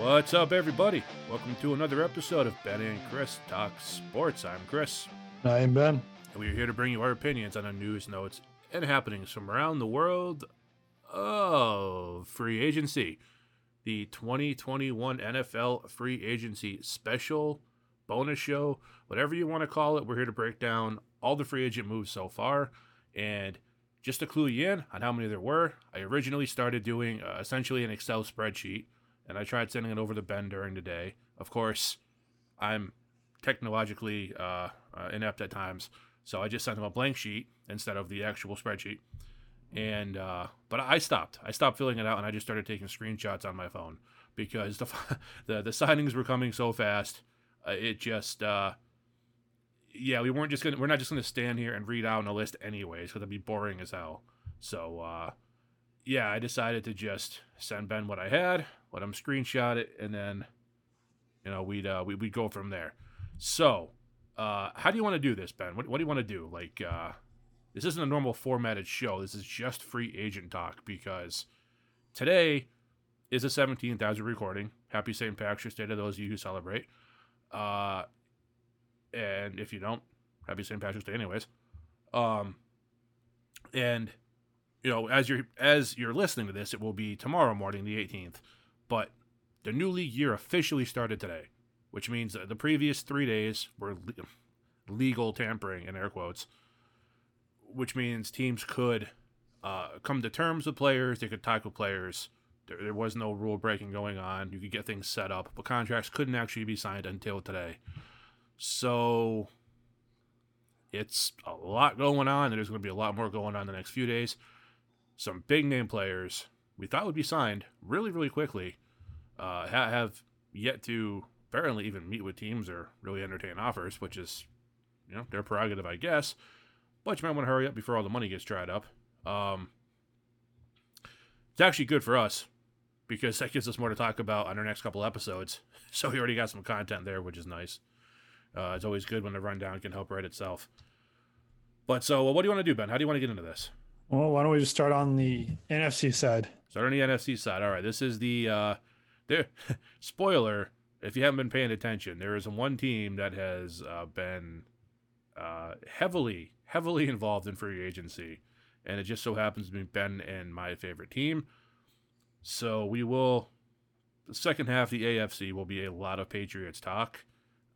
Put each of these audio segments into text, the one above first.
What's up, everybody? Welcome to another episode of Ben and Chris Talk Sports. I'm Chris, I am Ben. and we are here to bring you our opinions on the news, notes, and happenings from around the world of free agency. The 2021 NFL free agency special bonus show, whatever you want to call it. We're here to break down all the free agent moves so far. And just to clue you in on how many there were, I originally started doing uh, essentially an Excel spreadsheet, and I tried sending it over to Ben during the day. Of course, I'm technologically uh, uh, inept at times, so I just sent him a blank sheet instead of the actual spreadsheet. And uh, but I stopped. I stopped filling it out, and I just started taking screenshots on my phone because the the, the signings were coming so fast. Uh, it just uh, yeah, we weren't just gonna we're not just gonna stand here and read out on a list anyways because it'd be boring as hell. So uh, yeah, I decided to just send Ben what I had, let him screenshot it, and then you know we'd uh, we, we'd go from there. So uh, how do you want to do this, Ben? What, what do you want to do? Like uh, this isn't a normal formatted show. This is just free agent talk because today is the 17th as we're recording. Happy St. Patrick's Day to those of you who celebrate. Uh, and if you don't, happy St. Patrick's Day, anyways. Um, and you know, as you're as you're listening to this, it will be tomorrow morning, the 18th. But the new league year officially started today, which means the previous three days were le- legal tampering in air quotes, which means teams could uh, come to terms with players, they could talk with players. There, there was no rule breaking going on. You could get things set up, but contracts couldn't actually be signed until today. So it's a lot going on, and there's going to be a lot more going on the next few days. Some big name players we thought would be signed really, really quickly uh, have yet to apparently even meet with teams or really entertain offers, which is, you know, their prerogative, I guess. But you might want to hurry up before all the money gets dried up. Um, it's actually good for us because that gives us more to talk about on our next couple episodes. So we already got some content there, which is nice. Uh, it's always good when the rundown can help write itself. But so, uh, what do you want to do, Ben? How do you want to get into this? Well, why don't we just start on the NFC side? Start on the NFC side. All right, this is the uh, there. spoiler: if you haven't been paying attention, there is one team that has uh, been uh, heavily, heavily involved in free agency, and it just so happens to be Ben and my favorite team. So we will. The second half of the AFC will be a lot of Patriots talk.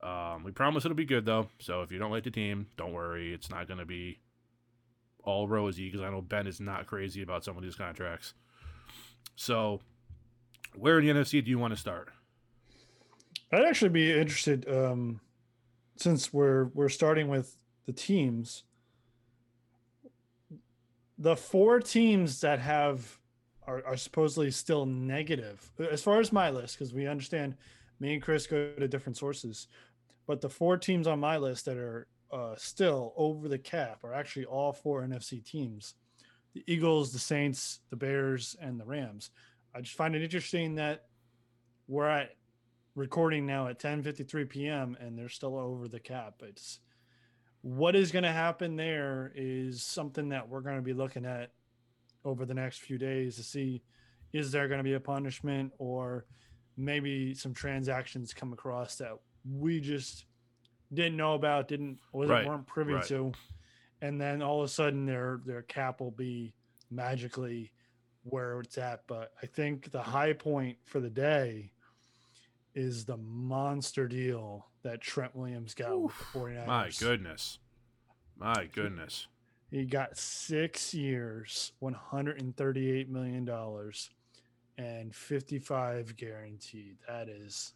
Um, we promise it'll be good though. So if you don't like the team, don't worry. It's not going to be all rosy because I know Ben is not crazy about some of these contracts. So, where in the NFC do you want to start? I'd actually be interested, um, since we're we're starting with the teams. The four teams that have are, are supposedly still negative, as far as my list, because we understand me and Chris go to different sources, but the four teams on my list that are uh, still over the cap are actually all four NFC teams: the Eagles, the Saints, the Bears, and the Rams. I just find it interesting that we're at recording now at 10:53 p.m. and they're still over the cap. It's what is going to happen there is something that we're going to be looking at over the next few days to see is there going to be a punishment or maybe some transactions come across that we just didn't know about, didn't wasn't Right, weren't privy right. to, and then all of a sudden their their cap will be magically where it's at. But I think the high point for the day is the monster deal that Trent Williams got with the 49ers. My goodness. My goodness. He got six years, $138 million, and 55 guaranteed. That is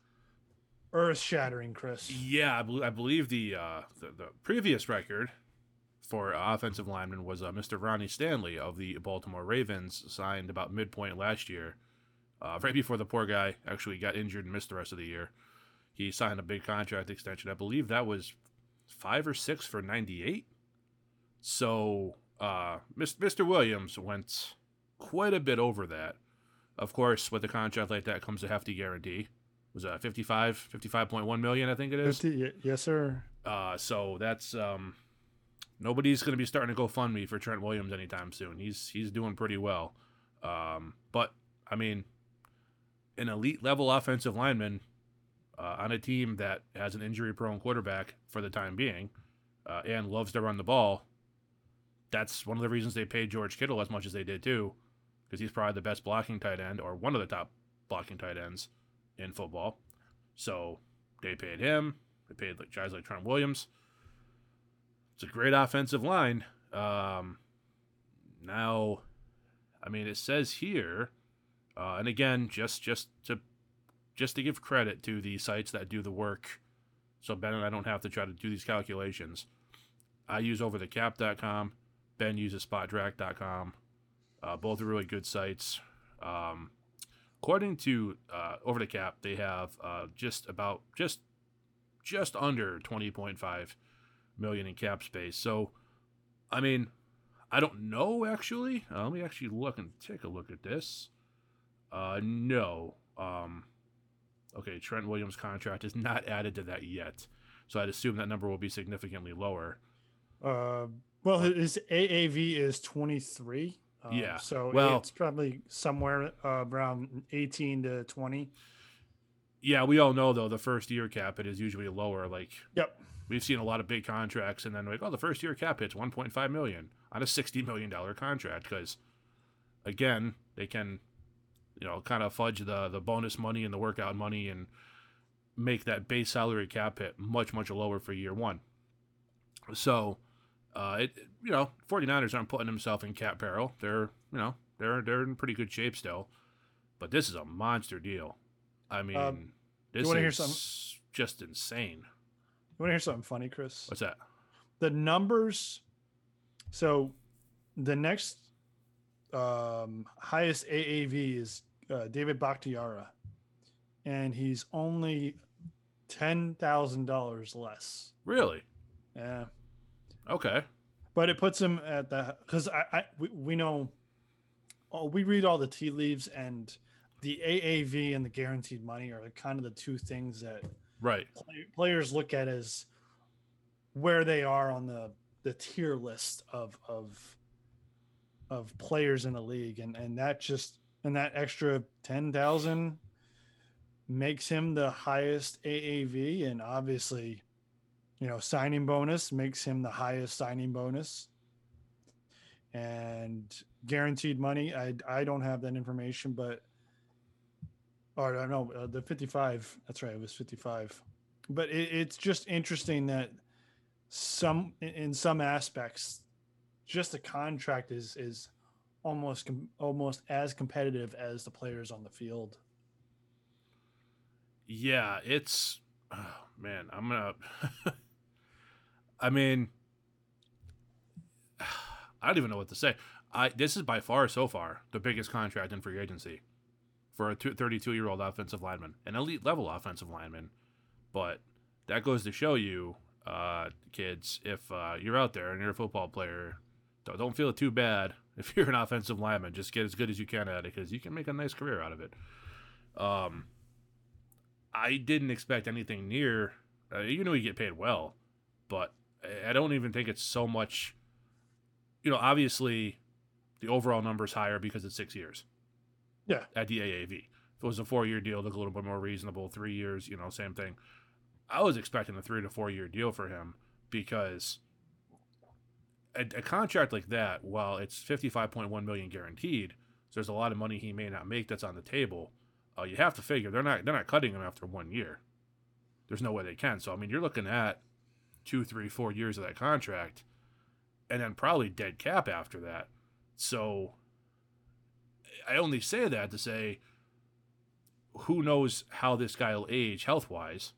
earth shattering, Chris. Yeah, I, bel I believe the, uh, the the previous record for offensive lineman was uh, Mr. Ronnie Stanley of the Baltimore Ravens, signed about midpoint last year, uh, right before the poor guy actually got injured and missed the rest of the year. He signed a big contract extension. I believe that was five or six for 98. So uh, Mr. Williams went quite a bit over that. Of course, with a contract like that comes a hefty guarantee. Was that 55, 55.1 million, I think it is. 50, yes, sir. Uh, so that's um, nobody's going to be starting to GoFundMe for Trent Williams anytime soon. He's he's doing pretty well. Um, but I mean, an elite level offensive lineman uh, on a team that has an injury prone quarterback for the time being uh, and loves to run the ball, that's one of the reasons they paid George Kittle as much as they did too, because he's probably the best blocking tight end or one of the top blocking tight ends in football. So they paid him. They paid like guys like Trent Williams. It's a great offensive line. Um, now, I mean, it says here, uh, and again, just just to just to give credit to the sites that do the work, so Ben and I don't have to try to do these calculations. I use overthecap.com. Ben uses spotrac.com. Uh, both are really good sites. Um, according to uh, Over the Cap, they have uh, just about just just under 20.5 million in cap space. So, I mean, I don't know actually. Uh, let me actually look and take a look at this. Uh, no. Um, okay, Trent Williams' contract is not added to that yet, so I'd assume that number will be significantly lower. Uh, well, his AAV is 23. Um, Yeah, So well- it's probably somewhere uh, around 18 to 20. Yeah, we all know though the first year cap it is usually lower. Like Yep. we've seen a lot of big contracts, and then like, oh, the first year cap hit's 1.5 million on a 60 million dollar contract because, again, they can, you know, kind of fudge the the bonus money and the workout money and make that base salary cap hit much much lower for year one. So, uh, it you know, 49ers aren't putting themselves in cap peril. They're you know they're they're in pretty good shape still, but this is a monster deal. I mean, this wanna is hear something? just insane. You want to hear something funny, Chris? What's that? the numbers so the next um highest AAV is uh, David Bakhtiari and he's only $10,000 less. Really? Yeah. Okay. But it puts him at the cuz I, I we, we know oh, we read all the tea leaves and the AAV and the guaranteed money are kind of the two things that Right. play, players look at as where they are on the the tier list of of of players in the league and and that just and that extra 10,000 makes him the highest AAV and obviously you know signing bonus makes him the highest signing bonus. And guaranteed money I I don't have that information but or I know uh, the 55 that's right it was 55 but it, it's just interesting that some in- in some aspects just the contract is is almost almost as competitive as the players on the field. Yeah, it's oh, man, I'm gonna I mean I don't even know what to say. I this is by far so far the biggest contract in free agency for a 32 year old offensive lineman, an elite level offensive lineman. But that goes to show you, uh, kids, if uh, you're out there and you're a football player, don't, don't feel too bad if you're an offensive lineman. Just get as good as you can at it because you can make a nice career out of it. Um, I didn't expect anything near. Uh, you know, you get paid well, but I- don't even think it's so much. You know, obviously, the overall number is higher because it's six years. Yeah. At the AAV, if it was a four-year deal, look a little bit more reasonable. Three years, you know, same thing. I was expecting a three to four-year deal for him because a, a contract like that, while it's fifty-five point one million guaranteed, so there's a lot of money he may not make that's on the table. Uh, you have to figure they're not they're not cutting him after one year. There's no way they can. So I mean, you're looking at two, three, four years of that contract, and then probably dead cap after that. So I only say that to say, who knows how this guy will age health wise.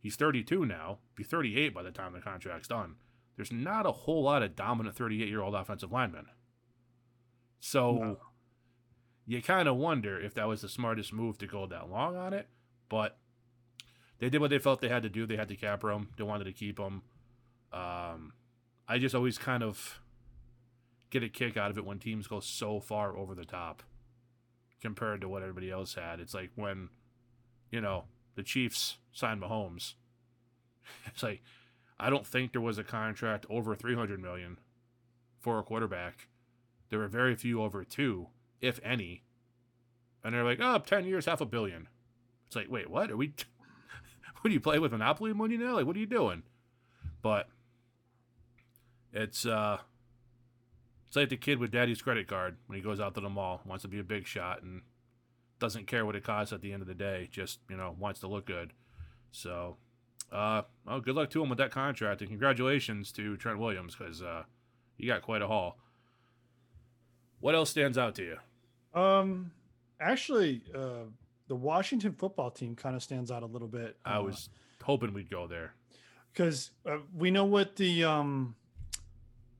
He's 32 now, be 38 by the time the contract's done. There's not a whole lot of dominant 38 year old offensive linemen. So No. you kind of wonder if that was the smartest move to go that long on it. But they did what they felt they had to do. They had to cap him. They wanted to keep him. Um, I just always kind of get a kick out of it when teams go so far over the top compared to what everybody else had. It's like when, you know, the Chiefs signed Mahomes. It's like I don't think there was a contract over 300 million for a quarterback. There were very few over 2, if any. and they're like, "Oh, 10 years, half a billion. It's like, wait, what? Are we? What do you play with Monopoly money now? Like, what are you doing? But it's uh, it's like the kid with daddy's credit card when he goes out to the mall, wants to be a big shot, and doesn't care what it costs at the end of the day. Just you know, wants to look good. So, uh, well, good luck to him with that contract, and congratulations to Trent Williams because uh, he got quite a haul. What else stands out to you? Um, actually, uh, the Washington football team kind of stands out a little bit. I was hoping we'd go there because uh, we know what the um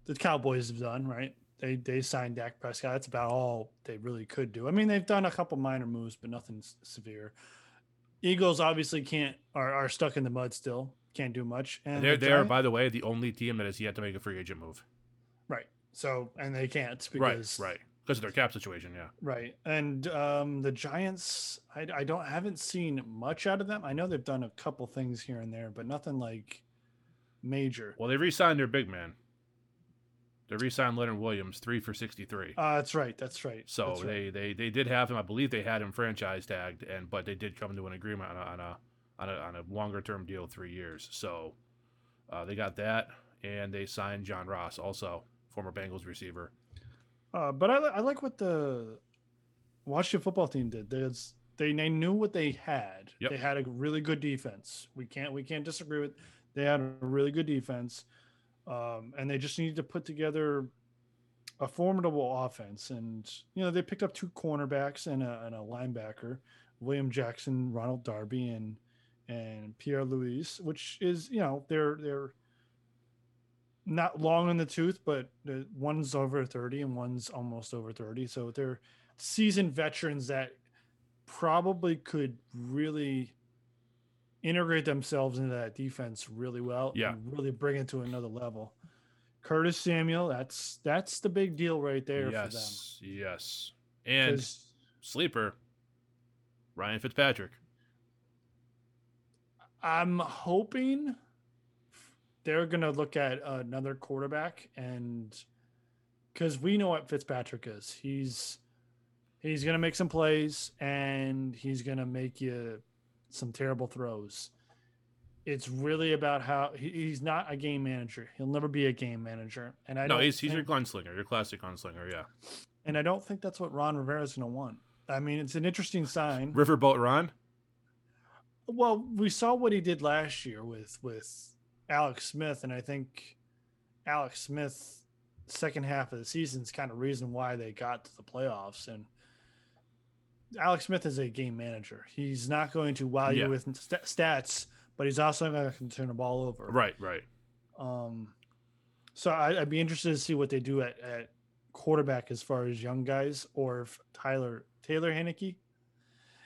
the Cowboys have done, right? They they signed Dak Prescott. That's about all they really could do. I mean, they've done a couple minor moves, but nothing severe. Eagles obviously can't are, are stuck in the mud still. Can't do much. And they're the they're by the way the only team that has yet to make a free agent move. Right. So and they can't because right right because of their cap situation. Yeah. Right. And um, the Giants, I, I don't haven't seen much out of them. I know they've done a couple things here and there, but nothing like major. Well, they re-signed their big man. They re-signed Leonard Williams, three for sixty-three. Uh, that's right. That's right. So that's they, right. they they did have him. I believe they had him franchise tagged, and but they did come to an agreement on a on a on a, on a longer term deal, three years. So uh, they got that, and they signed John Ross, also former Bengals receiver. Uh, but I, I like what the Washington football team did. There's, they they knew what they had. Yep. They had a really good defense. We can't we can't disagree with. They had a really good defense, um, and they just needed to put together a formidable offense. And you know they picked up two cornerbacks and a, and a linebacker, William Jackson, Ronald Darby, and and Pierre Louis, which is you know they're they're not long in the tooth, but one's over 30 and one's almost over 30. So they're seasoned veterans that probably could really integrate themselves into that defense really well yeah. and really bring it to another level. Curtis Samuel, that's that's the big deal right there yes, for them. Yes. And sleeper, Ryan Fitzpatrick. I'm hoping they're going to look at another quarterback and because we know what Fitzpatrick is. He's he's going to make some plays and he's going to make you some terrible throws. It's really about how he, he's not a game manager. He'll never be a game manager. And I no, he's he's your gunslinger, your classic gunslinger, yeah. And I don't think that's what Ron Rivera is going to want. I mean, it's an interesting sign. Riverboat Ron. Well, we saw what he did last year with with Alex Smith, and I think Alex Smith second half of the season is kind of reason why they got to the playoffs. And Alex Smith is a game manager. He's not going to wow yeah. you with st- stats, but he's also going to turn the ball over. Right, right. Um, so I, would be interested to see what they do at, at quarterback as far as young guys, or if Tyler Taylor Heinicke.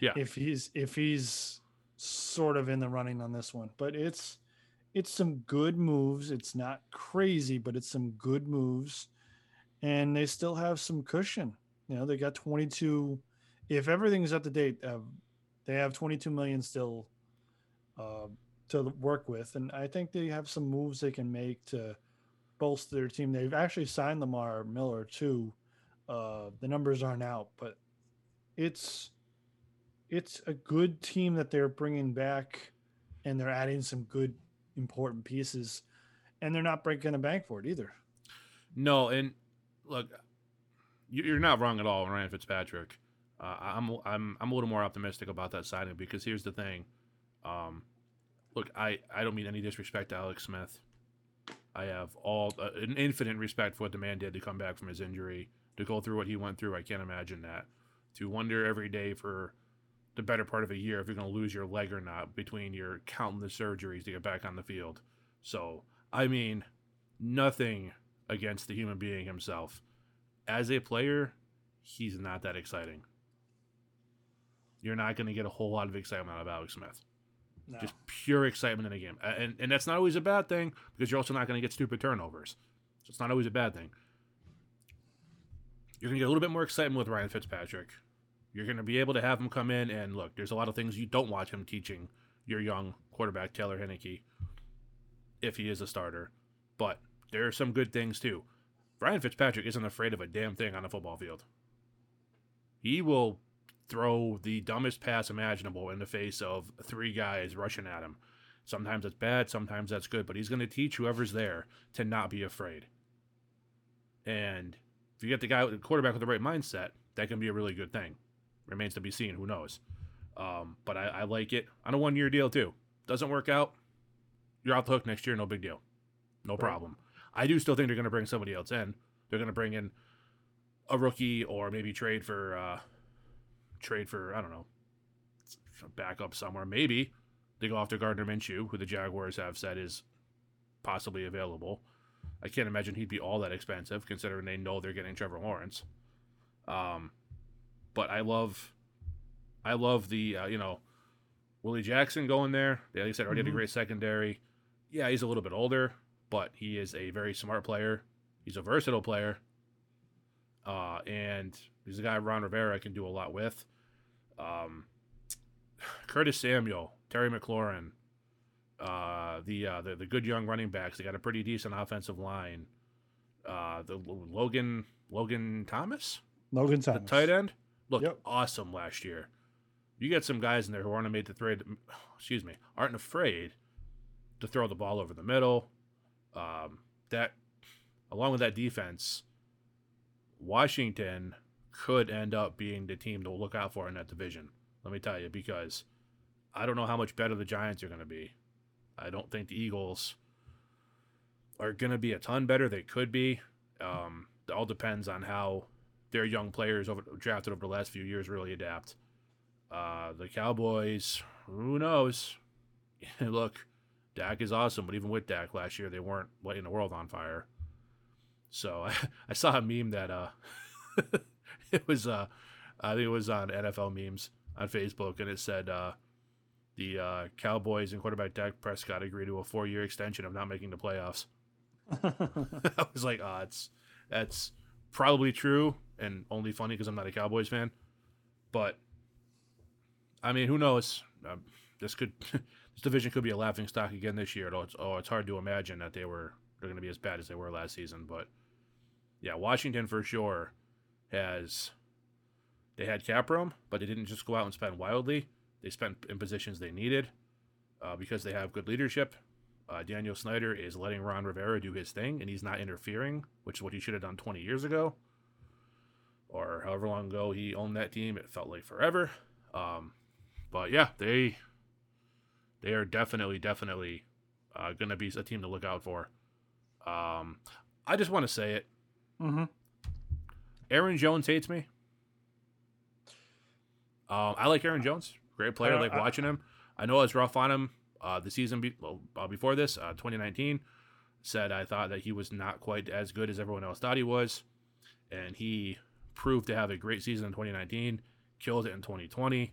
Yeah. If he's if he's sort of in the running on this one, but it's it's some good moves. It's not crazy, but it's some good moves. And they still have some cushion. You know, they got 22. If everything's up to date, uh, they have 22 million still uh, to work with. And I think they have some moves they can make to bolster their team. They've actually signed Lamar Miller too. Uh, the numbers aren't out, but it's it's a good team that they're bringing back, and they're adding some good important pieces, and they're not breaking the bank for it either. No, and look, you're not wrong at all, Ryan Fitzpatrick. Uh, I'm I'm I'm a little more optimistic about that signing because here's the thing. Um, look, I I don't mean any disrespect to Alex Smith. I have all uh, an infinite respect for what the man did to come back from his injury, to go through what he went through. I can't imagine that. To wonder every day for the better part of a year if you're going to lose your leg or not between your countless surgeries to get back on the field. So, I mean, nothing against the human being himself. As a player, he's not that exciting. You're not going to get a whole lot of excitement out of Alex Smith. No. Just pure excitement in a game. And, and that's not always a bad thing because you're also not going to get stupid turnovers. So it's not always a bad thing. You're going to get a little bit more excitement with Ryan Fitzpatrick. You're going to be able to have him come in and look. There's a lot of things you don't watch him teaching your young quarterback Taylor Heinicke if he is a starter, but there are some good things too. Ryan Fitzpatrick isn't afraid of a damn thing on the football field. He will throw the dumbest pass imaginable in the face of three guys rushing at him. Sometimes it's bad, sometimes that's good, but he's going to teach whoever's there to not be afraid. And if you get the guy, the quarterback with the right mindset, that can be a really good thing. Remains to be seen. Who knows? Um, but I, I like it on a one year deal too. Doesn't work out, you're out the hook next year. No big deal. No right. problem. I do still think they're going to bring somebody else in. They're going to bring in a rookie or maybe trade for uh, trade for I don't know backup somewhere. Maybe they go after Gardner Minshew, who the Jaguars have said is possibly available. I can't imagine he'd be all that expensive, considering they know they're getting Trevor Lawrence. Um, but I love, I love the uh, you know, Willie Jackson going there. They, like I said, already mm-hmm. had a mm-hmm. great secondary. Yeah, he's a little bit older, but he is a very smart player. He's a versatile player. Uh, and he's a guy Ron Rivera can do a lot with. Um, Curtis Samuel, Terry McLaurin, uh, the, uh, the the good young running backs. They got a pretty decent offensive line. Uh, the Logan Logan Thomas, Logan Thomas, the tight end, looked yep. awesome last year. You get some guys in there who aren't made to trade. Excuse me, aren't afraid to throw the ball over the middle. Um, that, along with that defense, Washington could end up being the team to look out for in that division. Let me tell you, because I don't know how much better the Giants are going to be. I don't think the Eagles are going to be a ton better. They could be. Um, it all depends on how their young players over, drafted over the last few years really adapt. Uh, the Cowboys, who knows? Look, Dak is awesome, but even with Dak last year, they weren't lighting the world on fire. So I, I saw a meme that uh, it was uh, I think it was on NFL memes on Facebook, and it said uh, the uh, Cowboys and quarterback Dak Prescott agreed to a four-year extension of not making the playoffs. I was like, oh, it's that's probably true and only funny because I'm not a Cowboys fan. But I mean, who knows? Um, this could this division could be a laughing stock again this year. It's, oh, it's hard to imagine that they were they're going to be as bad as they were last season. But yeah, Washington for sure has they had cap room, but they didn't just go out and spend wildly. They spent in positions they needed uh, because they have good leadership. Uh, Daniel Snyder is letting Ron Rivera do his thing, and he's not interfering, which is what he should have done 20 years ago, or however long ago he owned that team. It felt like forever. Um, but yeah, they they are definitely definitely uh, going to be a team to look out for. Um, I just want to say it. Mm-hmm. Aaron Jones hates me. Um, I like Aaron Jones, great player. I like watching him. I know it's rough on him. Uh, the season be- well, uh, before this, uh, 2019, said I thought that he was not quite as good as everyone else thought he was, and he proved to have a great season in 2019. Killed it in 2020.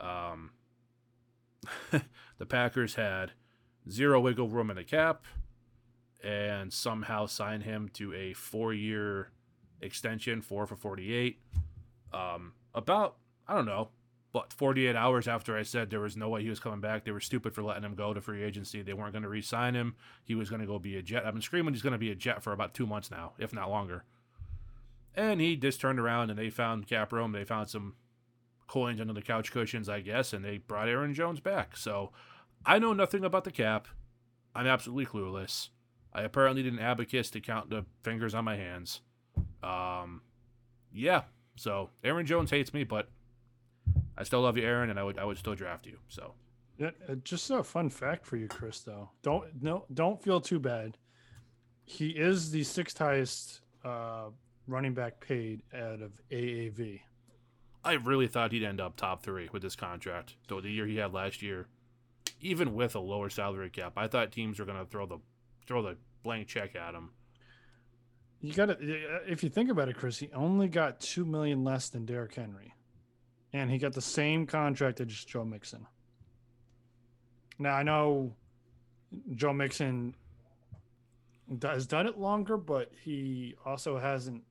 Um, the Packers had zero wiggle room in the cap and somehow signed him to a four year extension, four for 48. Um, about, I don't know, but 48 hours after I said there was no way he was coming back, they were stupid for letting him go to free agency. They weren't going to re sign him. He was going to go be a Jet. I've been screaming he's going to be a Jet for about two months now, if not longer. And he just turned around and they found cap room. They found some coins under the couch cushions, I guess, and they brought Aaron Jones back. So I know nothing about the cap. I'm absolutely clueless. I apparently didn't abacus to count the fingers on my hands. Um, yeah. So Aaron Jones hates me, but I still love you, Aaron, and I would I would still draft you. So. Yeah, uh, just a fun fact for you, Chris. Though, don't no, don't feel too bad. He is the sixth highest uh, running back paid out of AAV. I really thought he'd end up top three with this contract. So the year he had last year, even with a lower salary cap, I thought teams were going to throw the throw the blank check at him. You got to uh, if you think about it, Chris. He only got two million less than Derrick Henry, and he got the same contract as Joe Mixon. Now I know Joe Mixon has done it longer, but he also hasn't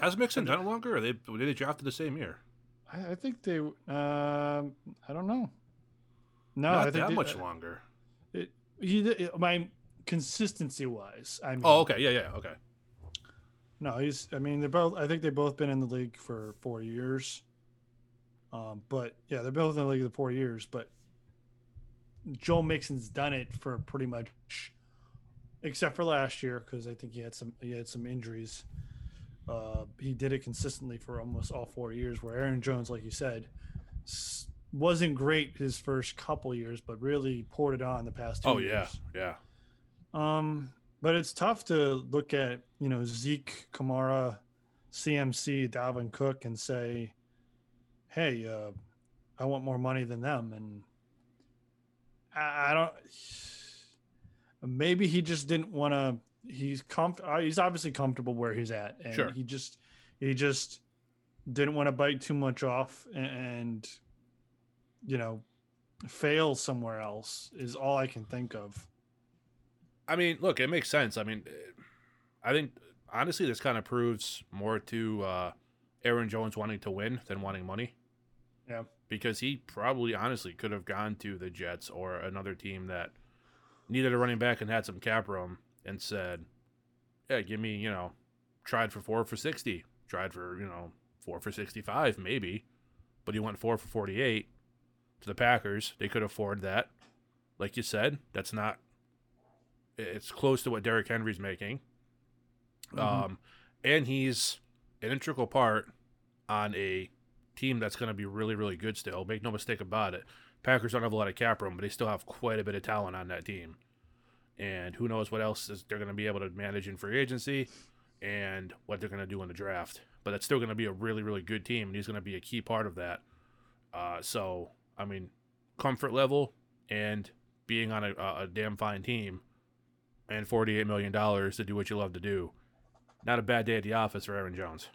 has Mixon done it longer, or they did they drafted the same year? I, I think they. Uh, I don't know. No, Not I think that they, much longer. It, it, my consistency wise. I mean, oh, okay, yeah, yeah, okay. No, he's. I mean, they're both. I think they've both been in the league for four years. Um, but yeah, they're both in the league for four years. But Joe Mixon's done it for pretty much, except for last year because I think he had some he had some injuries. Uh, he did it consistently for almost all four years. Where Aaron Jones, like you said, wasn't great his first couple years, but really poured it on the past two oh years. yeah, yeah. Um, but it's tough to look at you know Zeke, Kamara, CMC, Dalvin Cook, and say, "Hey, uh, I want more money than them." And I, I don't. Maybe he just didn't want to. He's comf- uh, He's obviously comfortable where he's at, and Sure. he just he just didn't want to bite too much off and, and you know fail somewhere else is all I can think of. I mean, look, it makes sense. I mean, I think honestly, this kind of proves more to uh, Aaron Jones wanting to win than wanting money. Yeah. Because he probably, honestly, could have gone to the Jets or another team that needed a running back and had some cap room and said, "Yeah, give me, you know, tried for four for sixty, tried for you know four for sixty-five, maybe, but he went four for forty-eight to the Packers. They could afford that, like you said. That's not it's close to what Derrick Henry's making. Mhm. Um, and he's an integral part on a team that's going to be really, really good still. Make no mistake about it. Packers don't have a lot of cap room, but they still have quite a bit of talent on that team. And who knows what else is they're going to be able to manage in free agency and what they're going to do in the draft. But it's still going to be a really, really good team, and he's going to be a key part of that. Uh, so, I mean, comfort level and being on a, a damn fine team and $48 million to do what you love to do. Not a bad day at the office for Aaron Jones.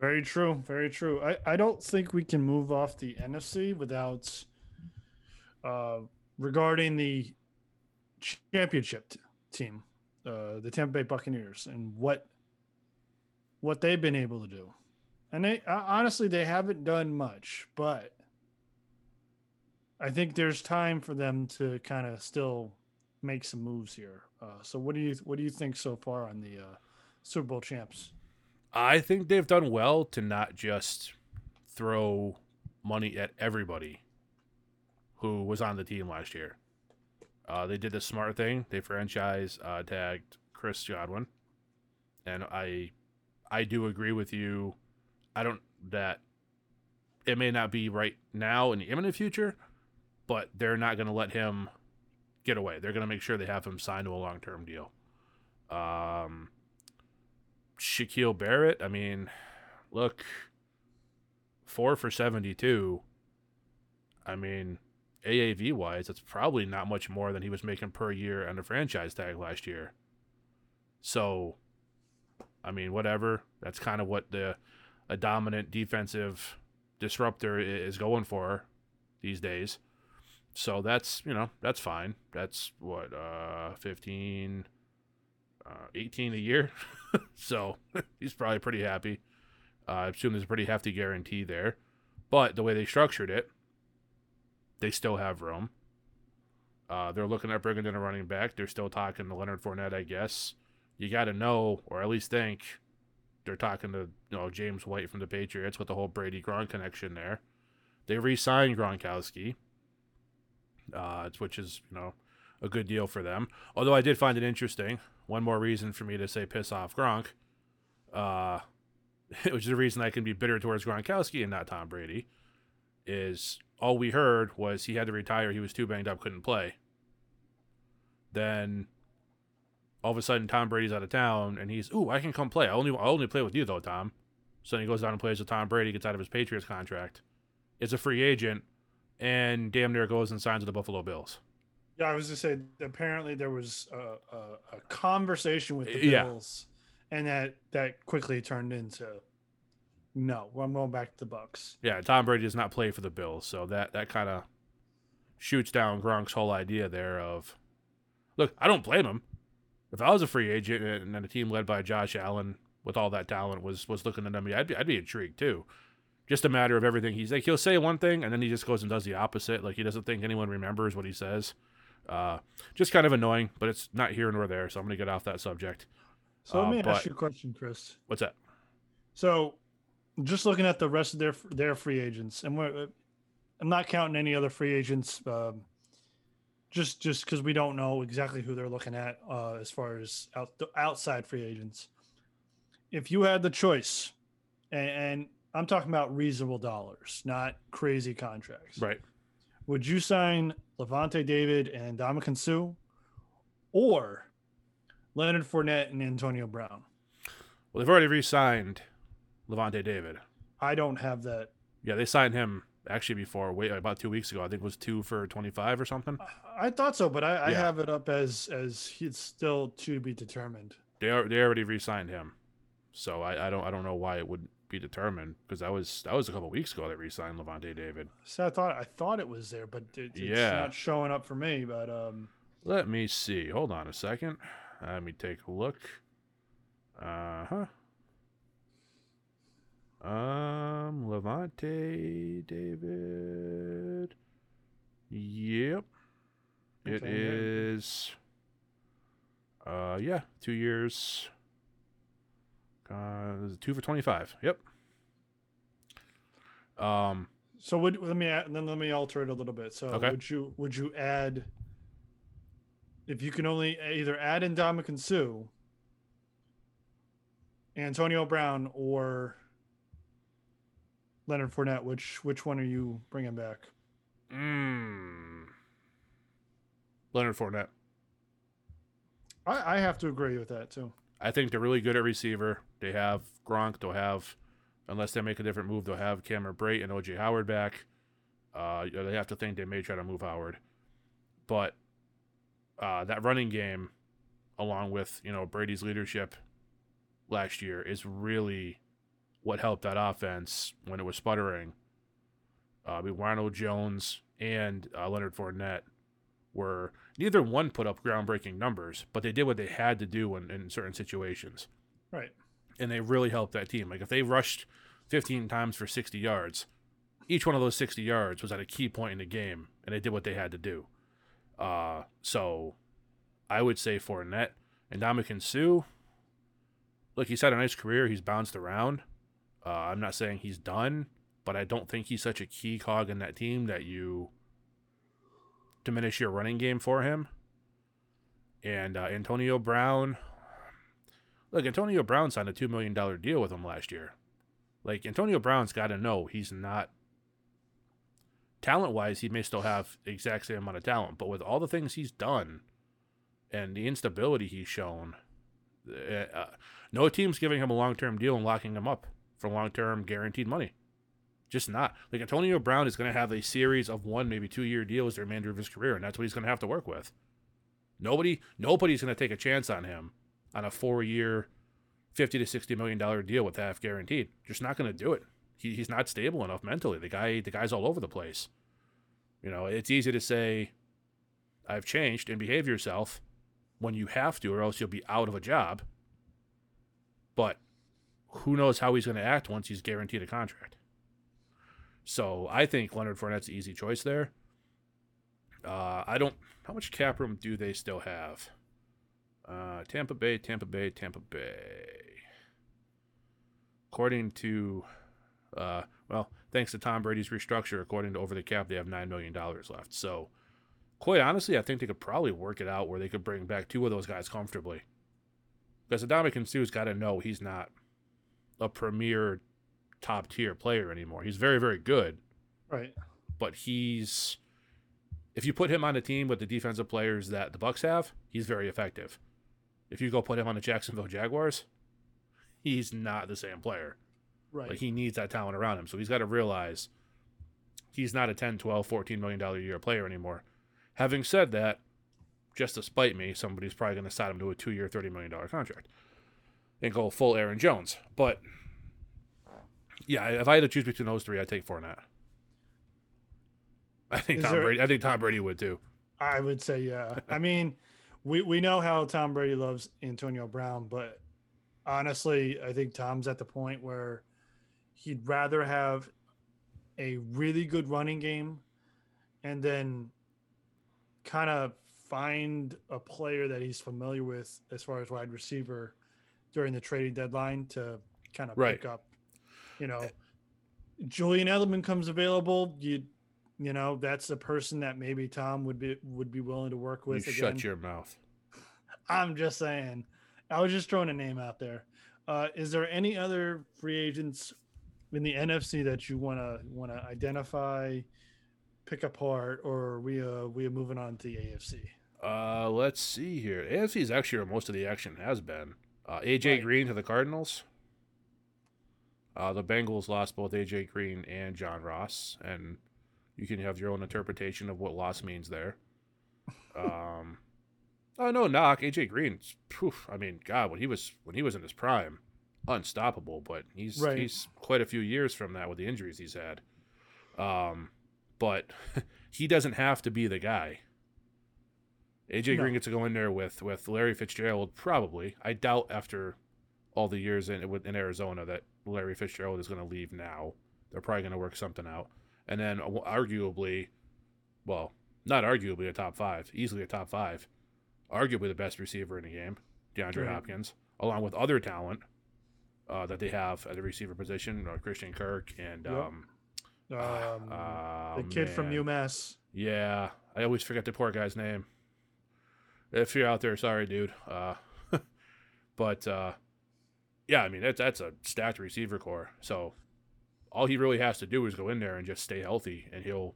Very true. Very true. I, I don't think we can move off the NFC without uh, regarding the championship t- team, uh, the Tampa Bay Buccaneers, and what what they've been able to do. And they uh, honestly they haven't done much, but I think there's time for them to kind of still make some moves here. Uh, so what do you what do you think so far on the uh, Super Bowl champs? I think they've done well to not just throw money at everybody who was on the team last year. Uh, they did the smart thing. They franchise uh, tagged Chris Godwin, and I, I do agree with you. I don't that it may not be right now in the imminent future, but they're not going to let him get away. They're going to make sure they have him signed to a long term deal. Um, Shaquille Barrett, I mean, look, four for 72. I mean, AAV wise, that's probably not much more than he was making per year on the franchise tag last year. So, I mean, whatever. That's kind of what the a dominant defensive disruptor is going for these days. So that's, you know, that's fine. That's what, uh, 15, uh, 18 a year. so he's probably pretty happy. Uh, I assume there's a pretty hefty guarantee there. But the way they structured it, they still have room. Uh, they're looking at bringing in a running back. They're still talking to Leonard Fournette, I guess. You got to know, or at least think, they're talking to you know James White from the Patriots with the whole Brady Gronk connection there. They re-signed Gronkowski, uh, which is you know a good deal for them. Although I did find it interesting. One more reason for me to say piss off Gronk, uh, which is the reason I can be bitter towards Gronkowski and not Tom Brady, is all we heard was he had to retire. He was too banged up, couldn't play. Then all of a sudden Tom Brady's out of town and he's, ooh, I can come play. I only I only play with you though, Tom. So then he goes down and plays with Tom Brady, gets out of his Patriots contract, is a free agent, and damn near goes and signs with the Buffalo Bills. Yeah, I was to say apparently there was a, a, a conversation with the Yeah. Bills, and that that quickly turned into no. I'm going back to the Bucks. Yeah, Tom Brady does not play for the Bills, so that that kind of shoots down Gronk's whole idea there of, look, I don't blame him. If I was a free agent and then a team led by Josh Allen with all that talent was was looking at me, I'd be I'd be intrigued too. Just a matter of everything he's like. He'll say one thing and then he just goes and does the opposite. Like he doesn't think anyone remembers what he says. Uh, just kind of annoying, but it's not here nor there. So I'm gonna get off that subject. So let Uh, me but- ask you a question, Chris. What's that? So, just looking at the rest of their their free agents, and we're, I'm not counting any other free agents, um, just just because we don't know exactly who they're looking at uh, as far as out, the outside free agents. If you had the choice, and, and I'm talking about reasonable dollars, not crazy contracts, Right. would you sign Lavonte David and Ndamukong Suh, or Leonard Fournette and Antonio Brown? Well, they've already re-signed Lavonte David. I don't have that Yeah, they signed him actually before, wait, about two weeks ago. I think it was two for twenty-five or something. I thought so, but I, I Yeah. have it up as as he's still to be determined. They are, they already re-signed him, so I, I don't I don't know why it would be determined because that was that was a couple weeks ago they re-signed Lavonte David. So I thought I thought it was there, but it, it's Yeah. not showing up for me. But um, Let me see. Hold on a second. Let me take a look. Uh huh. Um, Lavonte David. Yep. It is. Uh, yeah, two years. Uh, two for twenty-five. Yep. Um, so would let me add, then let me alter it a little bit. So Okay. would you would you add if you can only either add in Ndamukong Suh, Antonio Brown, or Leonard Fournette? Which which one are you bringing back? mm, Leonard Fournette. I, I have to agree with that too. I think they're really good at receiver. They have Gronk. They'll have, unless they make a different move, they'll have Cameron Brate and OJ Howard back. Uh, they have to think they may try to move Howard, but uh, that running game, along with you know Brady's leadership last year, is really what helped that offense when it was sputtering. Uh, I mean, Ronald Jones and uh, Leonard Fournette were neither one put up groundbreaking numbers, but they did what they had to do in, in certain situations. Right. And they really helped that team. Like if they rushed 15 times for 60 yards, each one of those 60 yards was at a key point in the game, and they did what they had to do. Uh, so I would say Fournette and Ndamukong Suh. Look, he's had a nice career. He's bounced around. Uh, I'm not saying he's done, but I don't think he's such a key cog in that team that you diminish your running game for him. And uh, Antonio Brown, look, Antonio Brown signed a two million dollar deal with him last year. Like Antonio Brown's got to know he's not talent wise. He may still have the exact same amount of talent, but with all the things he's done and the instability he's shown, uh, uh, no team's giving him a long term deal and locking him up for long term guaranteed money. Just not. Like Antonio Brown is going to have a series of one, maybe two year deals the remainder of his career, and that's what he's going to have to work with. Nobody, nobody's going to take a chance on him on a four year, fifty to sixty million dollar deal with half guaranteed. Just not going to do it. He, he's not stable enough mentally. The guy, the guy's all over the place. You know, it's easy to say, "I've changed," and behave yourself when you have to, or else you'll be out of a job. But who knows how he's going to act once he's guaranteed a contract? So I think Leonard Fournette's the easy choice there. Uh, I don't. How much cap room do they still have? Uh, Tampa Bay, Tampa Bay, Tampa Bay. According to, uh, well, thanks to Tom Brady's restructure, according to Over the Cap, they have nine million dollars left. So, quite honestly, I think they could probably work it out where they could bring back two of those guys comfortably. Because Adama Sue's got to know he's not a premier top tier player anymore. He's very, very good, Right. but he's if you put him on a team with the defensive players that the Bucks have, he's very effective. If you go put him on the Jacksonville Jaguars, he's not the same player. Right. Like he needs that talent around him. So he's got to realize he's not a 10, 12, 14 million dollar a year player anymore. Having said that, just to spite me, somebody's probably going to sign him to a 2-year, 30 million dollar contract and go full Aaron Jones. But yeah, if I had to choose between those three, I'd take Fournette. I think Is Tom there- Brady. I think Tom Brady would too. I would say yeah. I mean, we we know how Tom Brady loves Antonio Brown, but honestly, I think Tom's at the point where he'd rather have a really good running game and then kind of find a player that he's familiar with as far as wide receiver during the trading deadline to kind of Right. pick up. You know, Julian Edelman comes available. You, you know, that's the person that maybe Tom would be would be willing to work You with. again. shut your mouth. I'm just saying. I was just throwing a name out there. Uh, is there any other free agents in the NFC that you want to want to identify, pick apart, or are we uh we are moving on to the AFC? Uh, let's see here. AFC is actually where most of the action has been. Uh, AJ Right. Green to the Cardinals. Uh, the Bengals lost both AJ Green and John Ross, and you can have your own interpretation of what loss means there. Um, oh no, knock AJ Green. phew, I mean, God, when he was when he was in his prime, unstoppable. But he's Right. he's quite a few years from that with the injuries he's had. Um, but he doesn't have to be the guy. AJ No. Green gets to go in there with with Larry Fitzgerald probably. I doubt after all the years in in Arizona that Larry Fitzgerald is going to leave now. They're probably going to work something out. And then arguably, well, not arguably a top five, easily a top five, arguably the best receiver in the game, DeAndre Right. Hopkins, along with other talent uh, that they have at the receiver position, uh, Christian Kirk and Yep. um, Um, uh, the kid from. UMass. Yeah, I always forget the poor guy's name. If you're out there, sorry, dude. Uh, but uh, yeah, I mean that's that's a stacked receiver core. So all he really has to do is go in there and just stay healthy, and he'll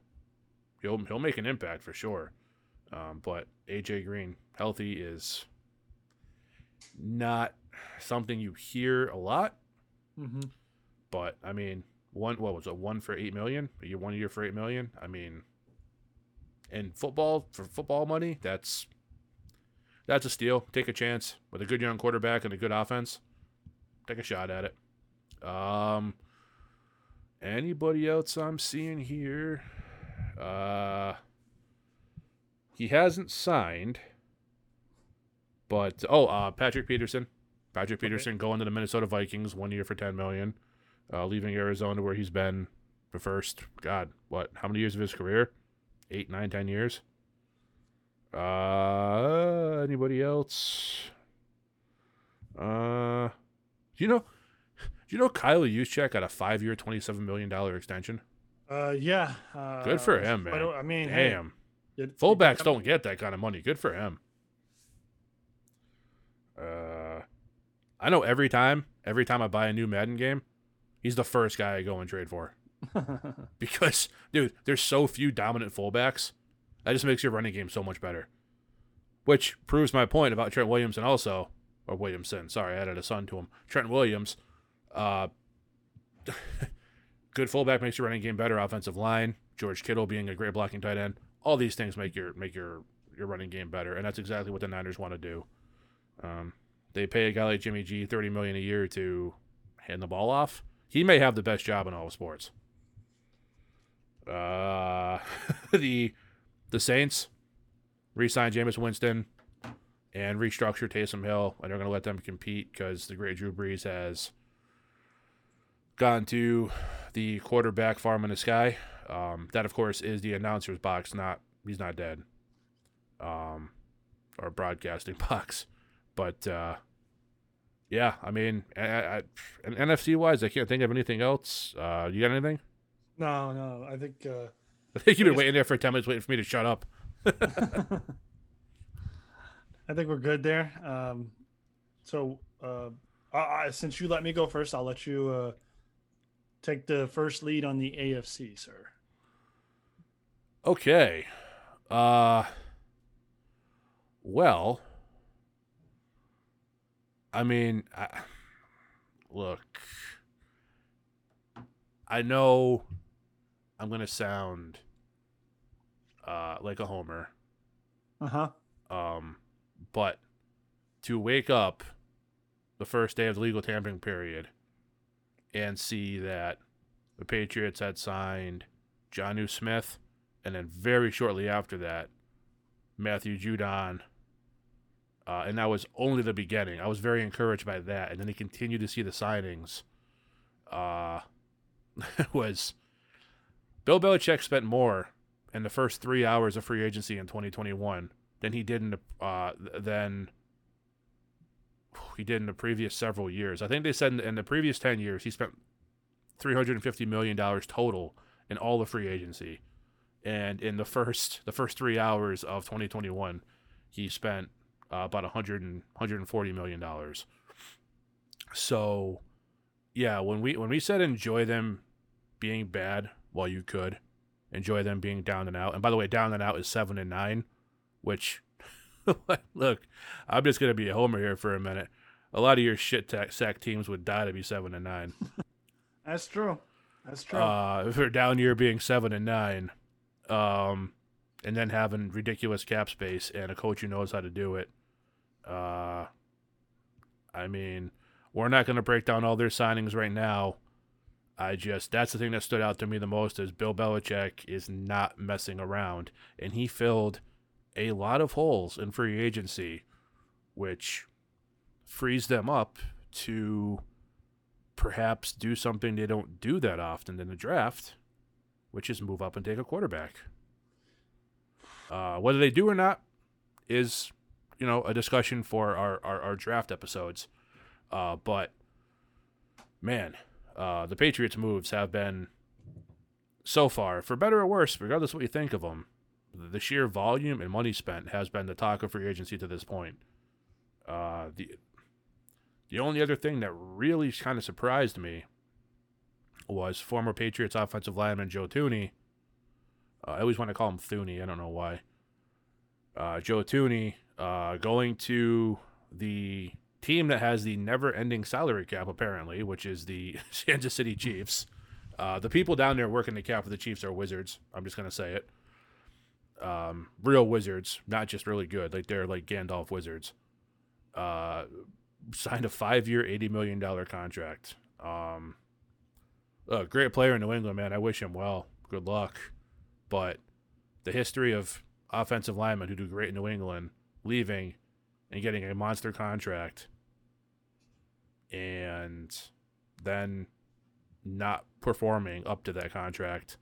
he'll he'll make an impact for sure. Um, but AJ Green healthy is not something you hear a lot. hmm But I mean, one what was it? One for eight million? A year, one year for eight million. I mean, in football for football money, that's that's a steal. Take a chance with a good young quarterback and a good offense. Take a shot at it. Um, anybody else I'm seeing here? Uh, he hasn't signed, but oh, uh, Patrick Peterson. Patrick Okay. Peterson going to the Minnesota Vikings, one year for ten million, uh, leaving Arizona where he's been the first. God, what? How many years of his career? Eight, nine, ten years. Uh, anybody else? Uh, do you know? Do you know Kyle Juszczyk got a five-year, twenty-seven million dollar extension? Uh, yeah. Uh, Good for him, I man. don't- I mean, hey, Damn, you- you fullbacks got- don't get that kind of money. Good for him. Uh, I know every time, every time I buy a new Madden game, he's the first guy I go and trade for because, dude, there's so few dominant fullbacks. That just makes your running game so much better. Which proves my point about Trent Williamson also, or Williamson. Sorry, I added a son to him. Trent Williams. Uh, good fullback makes your running game better. Offensive line. George Kittle being a great blocking tight end. All these things make your make your your running game better, and that's exactly what the Niners want to do. Um, they pay a guy like Jimmy G thirty million a year to hand the ball off. He may have the best job in all of sports. Uh, the the Saints re-sign Jameis Winston and restructure Taysom Hill, and they're going to let them compete because the great Drew Brees has gone to the quarterback farm in the sky. Um, that, of course, is the announcer's box. Not he's not dead, um, or broadcasting box. But uh, yeah, I mean, I, I, NFC wise, I can't think of anything else. Uh, you got anything? No, no. I think uh, I think you've been waiting there for ten minutes, waiting for me to shut up. I think we're good there. Um, so, uh, I, I, since you let me go first, I'll let you uh, take the first lead on the AFC, sir. Okay. Uh well, I mean, I, look. I know I'm going to sound uh like a homer. Uh huh. Um but to wake up the first day of the legal tampering period and see that the Patriots had signed John Jonnu Smith and then very shortly after that, Matthew Judon. Uh, and that was only the beginning. I was very encouraged by that. And then he continued to see the signings. Uh, was Bill Belichick spent more in the first three hours of free agency in 2021 than he did in the, uh, than he did in the previous several years. I think they said in, in the previous 10 years, he spent $350 million total in all the free agency. And in the first the first three hours of 2021, he spent uh, about 100 and, 140 million dollars. So, yeah, when we when we said enjoy them being bad while you could, enjoy them being down and out. And by the way, down and out is seven and nine, which look, I'm just gonna be a homer here for a minute. A lot of your shit sack teams would die to be seven and nine. That's true. That's true. Uh, for down year being seven and nine, um, and then having ridiculous cap space and a coach who knows how to do it. Uh, I mean, we're not going to break down all their signings right now. I just that's the thing that stood out to me the most is Bill Belichick is not messing around, and he filled a lot of holes in free agency, which frees them up to perhaps do something they don't do that often in the draft, which is move up and take a quarterback. Uh, whether they do or not is, you know, a discussion for our, our, our draft episodes. Uh, but, man, uh, the Patriots' moves have been, so far, for better or worse, regardless of what you think of them, the sheer volume and money spent has been the talk of free agency to this point. Uh, the the only other thing that really kind of surprised me was former Patriots offensive lineman Joe Tooney. Uh, I always want to call him Thuney. I don't know why. Uh, Joe Tooney uh, going to the team that has the never-ending salary cap, apparently, which is the Kansas City Chiefs. Uh, the people down there working the cap for the Chiefs are wizards. I'm just gonna say it. Um, real wizards, not just really good. Like they're like Gandalf wizards. Uh, signed a five-year, eighty million dollar contract. Um, great player in New England, man. I wish him well. Good luck. But the history of offensive linemen who do great in New England leaving and getting a monster contract and then not performing up to that contract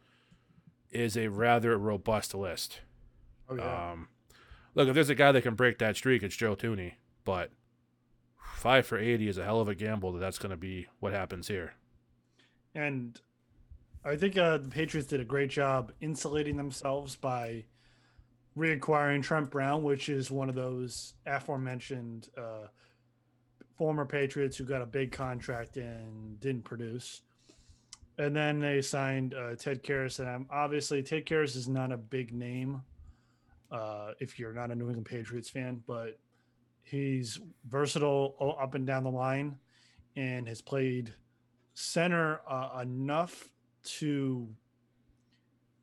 is a rather robust list. Oh, yeah. Um, look, if there's a guy that can break that streak, it's Joe Tooney. But five for 80 is a hell of a gamble that that's going to be what happens here. And I think uh, the Patriots did a great job insulating themselves by reacquiring Trent Brown, which is one of those aforementioned uh, former Patriots who got a big contract and didn't produce. And then they signed uh, Ted Karras, and I'm, obviously Ted Karras is not a big name uh, if you're not a New England Patriots fan, but he's versatile up and down the line, and has played center uh, enough to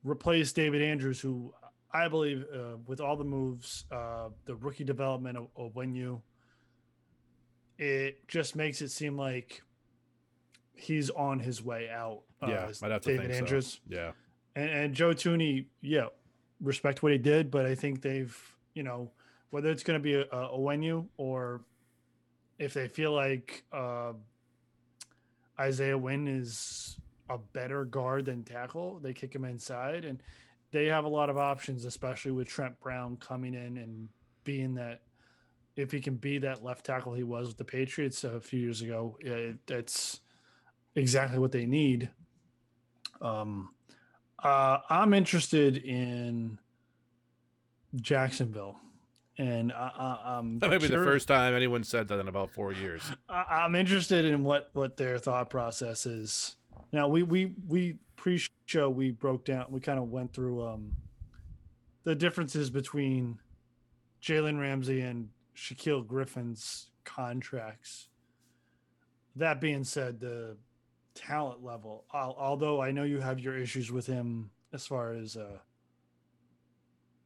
replace David Andrews, who I believe uh, with all the moves, uh, the rookie development of, of Onwenu, it just makes it seem like he's on his way out. Uh, yeah, I'd have to David think Andrews. So. Yeah, and, and Joe Tooney. yeah, respect what he did, but I think they've, you know, whether it's going to be a, a Onwenu or if they feel like uh, Isaiah Wynn is a better guard than tackle, they kick him inside, and they have a lot of options, especially with Trent Brown coming in and being that if he can be that left tackle he was with the Patriots a few years ago, it, it's exactly what they need. Um, uh, I'm interested in Jacksonville, and I, am that may be the first time anyone said that in about four years. I, am interested in what what their thought process is. Now we we we pre-show we broke down, we kind of went through um the differences between Jalen Ramsey and Shaquill Griffin's contracts. That being said, the talent level, although I know you have your issues with him as far as uh,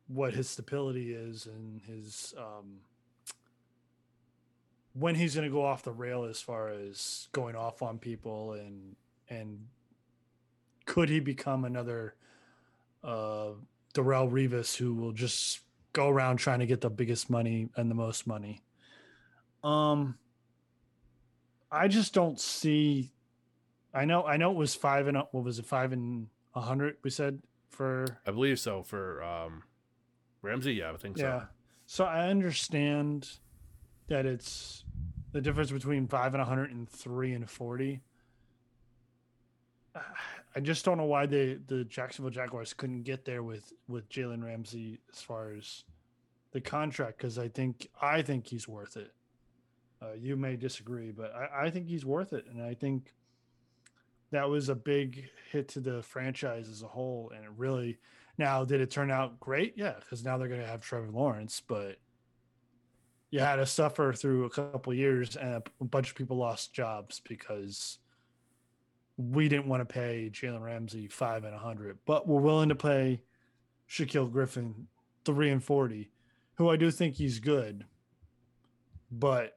what his stability is and his um, when he's going to go off the rail as far as going off on people and and could he become another uh, Darrelle Revis who will just go around trying to get the biggest money and the most money. Um, I just don't see. I know, I know it was five and what was it, five and a hundred? We said for. I believe so for um, Ramsey. Yeah, I think so. Yeah. So I understand that it's the difference between five and 100 and three and 40. I just don't know why the the Jacksonville Jaguars couldn't get there with with Jalen Ramsey as far as the contract because I think I think he's worth it. Uh, you may disagree, but I, I think he's worth it, and I think that was a big hit to the franchise as a whole. And it really now did it turn out great? Yeah, because now they're going to have Trevor Lawrence, but you had to suffer through a couple years, and a bunch of people lost jobs because we didn't want to pay Jalen Ramsey five and a hundred, but we're willing to pay Shaquill Griffin three and forty, who I do think he's good, but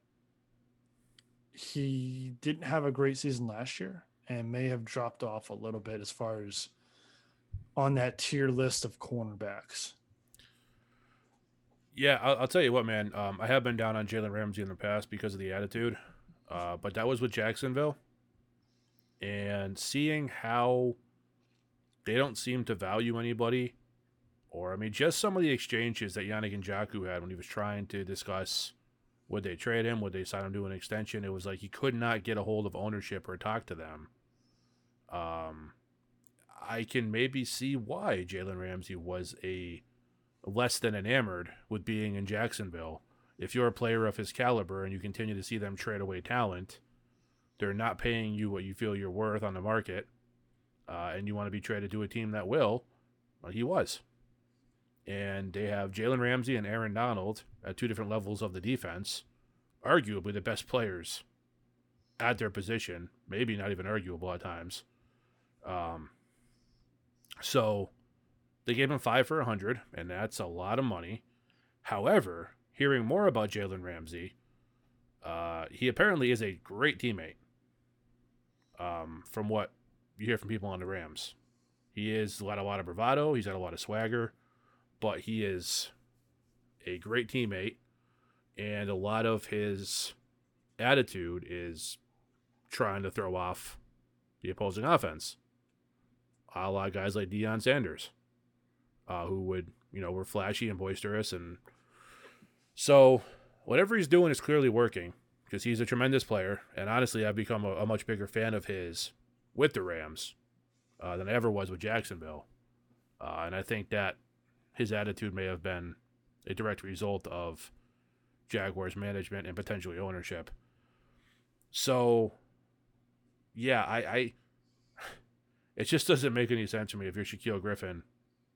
he didn't have a great season last year and may have dropped off a little bit as far as on that tier list of cornerbacks. Yeah, I'll, I'll tell you what, man. Um, I have been down on Jalen Ramsey in the past because of the attitude, uh, but that was with Jacksonville, and seeing how they don't seem to value anybody, or I mean, just some of the exchanges that Yannick Ngakoue had when he was trying to discuss would they trade him, would they sign him to an extension. It was like he could not get a hold of ownership or talk to them. Um, I can maybe see why Jalen Ramsey was a less than enamored with being in Jacksonville. If you're a player of his caliber and you continue to see them trade away talent, they're not paying you what you feel you're worth on the market, uh, and you want to be traded to a team that will. Well, he was. And they have Jalen Ramsey and Aaron Donald at two different levels of the defense, arguably the best players at their position, maybe not even arguable at times. Um, so they gave him five for a hundred, and that's a lot of money. However, hearing more about Jalen Ramsey, uh, he apparently is a great teammate. Um, from what you hear from people on the Rams, he is got a lot of bravado. He's got a lot of swagger, but he is a great teammate, and a lot of his attitude is trying to throw off the opposing offense a la guys like Deion Sanders, uh, who would, you know, were flashy and boisterous. And so whatever he's doing is clearly working because he's a tremendous player. And honestly, I've become a, a much bigger fan of his with the Rams uh, than I ever was with Jacksonville. Uh, and I think that his attitude may have been a direct result of Jaguars management and potentially ownership. So, yeah, I, I it just doesn't make any sense to me if you're Shaquill Griffin.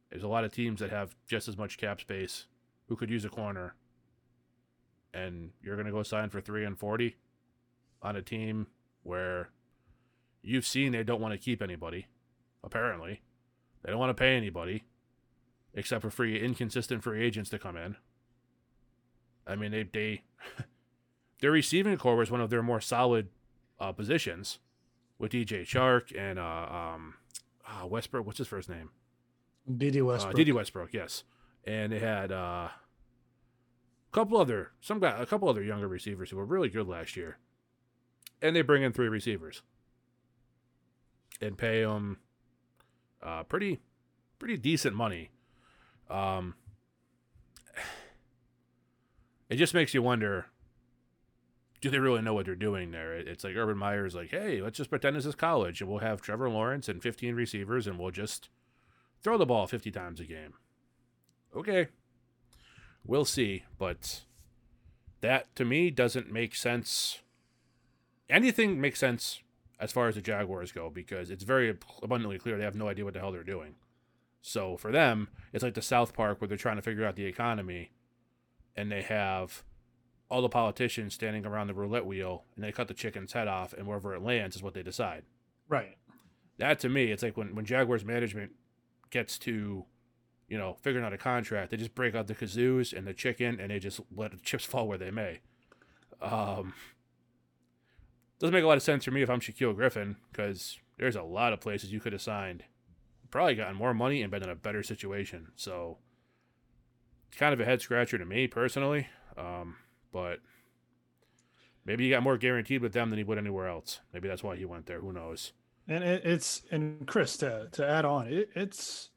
There's a lot of teams that have just as much cap space who could use a corner. And you're going to go sign for 3 and 40 on a team where you've seen they don't want to keep anybody, apparently. They don't want to pay anybody except for free inconsistent free agents to come in. I mean, they they their receiving core was one of their more solid uh, positions with DJ Chark and uh, um, uh, Westbrook. What's his first name? Dede Westbrook. Uh, Dede Westbrook, yes. And they had uh, couple other some guy, a couple other younger receivers who were really good last year. And they bring in three receivers and pay them uh, pretty pretty decent money. Um, it just makes you wonder do they really know what they're doing there? It's like Urban Meyer's like, hey, let's just pretend this is college and we'll have Trevor Lawrence and 15 receivers and we'll just throw the ball 50 times a game. Okay. We'll see. But that to me doesn't make sense. Anything makes sense as far as the Jaguars go because it's very abundantly clear they have no idea what the hell they're doing. So for them, it's like the South Park where they're trying to figure out the economy and they have all the politicians standing around the roulette wheel and they cut the chicken's head off and wherever it lands is what they decide. Right. That to me, it's like when, when Jaguars management gets to, you know, figuring out a contract, they just break out the kazoos and the chicken and they just let the chips fall where they may. Um, doesn't make a lot of sense for me if I'm Shaquill Griffin because there's a lot of places you could have signed, probably gotten more money and been in a better situation. So, it's kind of a head scratcher to me personally. Um, but maybe he got more guaranteed with them than he would anywhere else. Maybe that's why he went there. Who knows? And it's and Chris to to add on, it, it's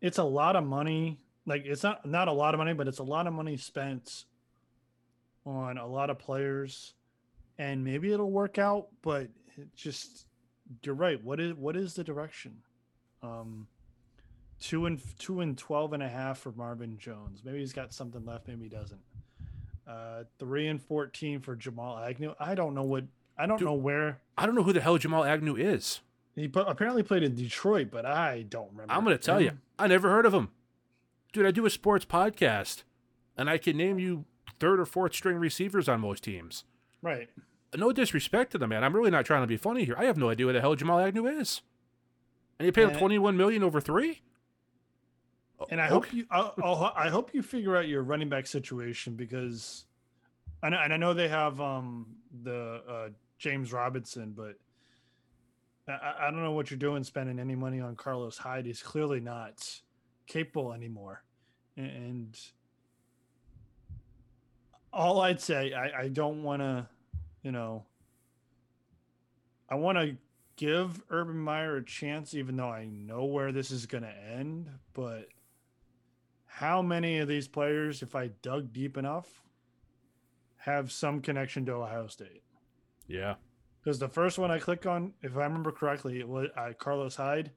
it's a lot of money. Like it's not not a lot of money, but it's a lot of money spent on a lot of players, and maybe it'll work out. But it just you're right. What is what is the direction? Um, two and two and twelve and a half for Marvin Jones. Maybe he's got something left. Maybe he doesn't. Uh, three and fourteen for Jamal Agnew. I don't know what. I don't Dude. know where I don't know who the hell Jamal Agnew is. He apparently played in Detroit, but I don't remember. I'm going to tell you. I never heard of him. Dude, I do a sports podcast, and I can name you third or fourth string receivers on most teams. Right. No disrespect to the man. I'm really not trying to be funny here. I have no idea who the hell Jamal Agnew is. And you paid him 21 million over three? And I Okay. hope you, I'll, I'll, I hope you figure out your running back situation because, I know, and I know they have um the uh, James Robinson, but I- I, don't know what you're doing spending any money on Carlos Hyde. He's clearly not capable anymore, and all I'd say, I, I don't want to, you know, I want to give Urban Meyer a chance, even though I know where this is going to end. But how many of these players, if I dug deep enough, have some connection to Ohio State? Yeah. Because the first one I click on, if I remember correctly, it was uh, Carlos Hyde.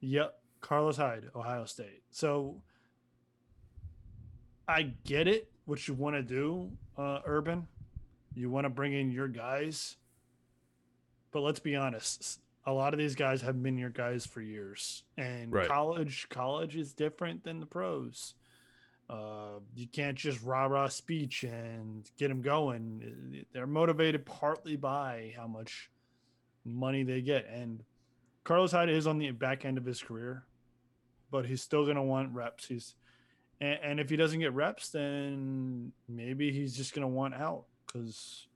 Yep, Carlos Hyde, Ohio State. So I get it, what you want to do, uh, Urban. You want to bring in your guys. But let's be honest, a lot of these guys have been your guys for years. And Right. college, college is different than the pros. Uh, you can't just rah rah speech and get them going. They're motivated partly by how much money they get. And Carlos Hyde is on the back end of his career, but he's still going to want reps. He's and, and if he doesn't get reps, then maybe he's just going to want out because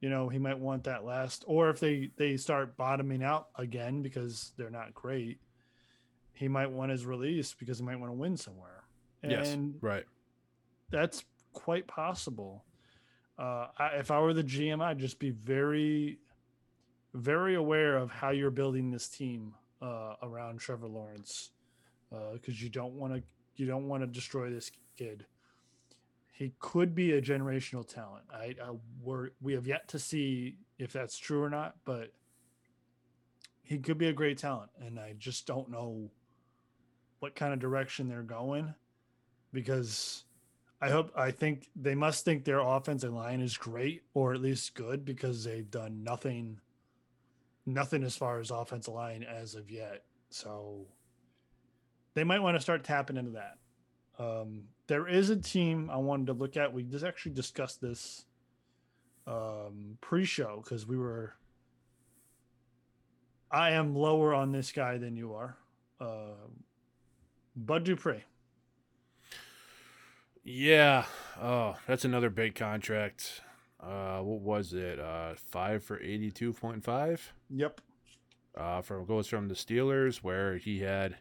you know he might want that last. Or if they they start bottoming out again because they're not great, he might want his release because he might want to win somewhere. Yes. Right. that's quite possible. Uh, I, if I were the GM, I'd just be very, very aware of how you're building this team uh, around Trevor Lawrence, Uh, because you don't want to you don't want to destroy this kid. He could be a generational talent. I, I we're, we have yet to see if that's true or not, but he could be a great talent, and I just don't know what kind of direction they're going because I hope I think they must think their offensive line is great or at least good because they've done nothing nothing as far as offensive line as of yet. So they might want to start tapping into that. Um, there is a team I wanted to look at. We just actually discussed this um, pre-show because we were. I am lower on this guy than you are, uh, Bud Dupree. Yeah. Oh, that's another big contract. Uh, what was it? Uh, five for eighty-two point five. Yep. Uh, from goes from the Steelers, where he had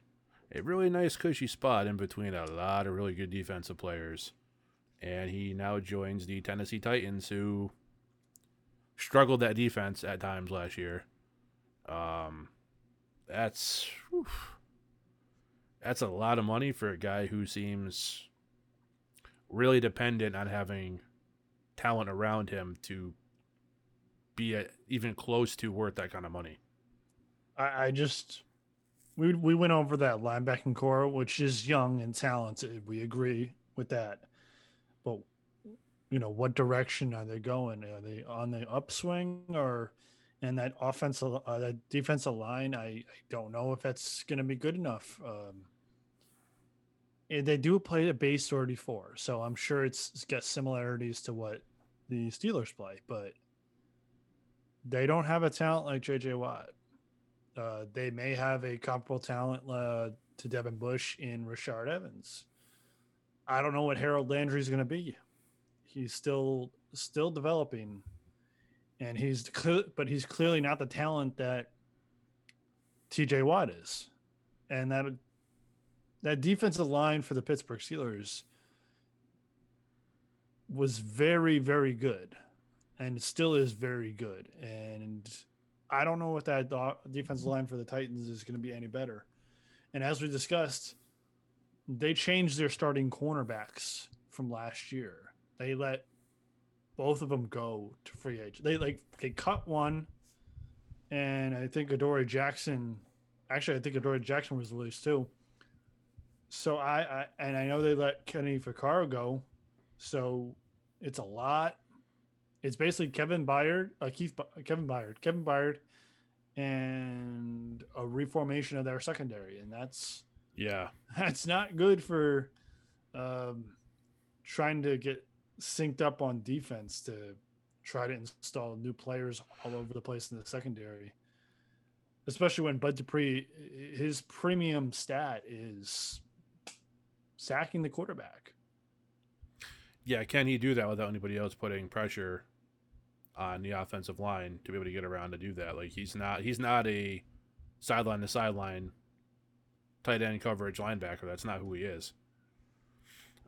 a really nice cushy spot in between a lot of really good defensive players, and he now joins the Tennessee Titans, who struggled that defense at times last year. Um, that's whew, that's a lot of money for a guy who seems really dependent on having talent around him to be a, even close to worth that kind of money. I, I just we we went over that linebacking core, which is young and talented. We agree with that, but you know what direction are they going? Are they on the upswing or? And that offensive, uh, that defensive line, I, I don't know if that's going to be good enough. Um, they do play a base 34, so I'm sure it's, it's got similarities to what the Steelers play, but they don't have a talent like JJ Watt. Uh, they may have a comparable talent uh, to Devin Bush in Rashaan Evans. I don't know what Harold Landry is going to be. He's still still developing, and he's but he's clearly not the talent that T.J. Watt is, and that that defensive line for the Pittsburgh Steelers was very very good, and still is very good, and I don't know what that defensive line for the Titans is going to be any better. And as we discussed, they changed their starting cornerbacks from last year. They let both of them go to free agent. They like they cut one, and I think Adoree Jackson. Actually, I think Adoree Jackson was released too. So I, I and I know they let Kenny Vaccaro go, so it's a lot. It's basically Kevin Byard, uh, Keith, Kevin Byard, Kevin Byard, and a reformation of their secondary, and that's yeah, that's not good for um, trying to get synced up on defense to try to install new players all over the place in the secondary. Especially when Bud Dupree, his premium stat is sacking the quarterback. Yeah, can he do that without anybody else putting pressure on the offensive line to be able to get around to do that? Like he's not he's not a sideline to sideline tight end coverage linebacker. That's not who he is.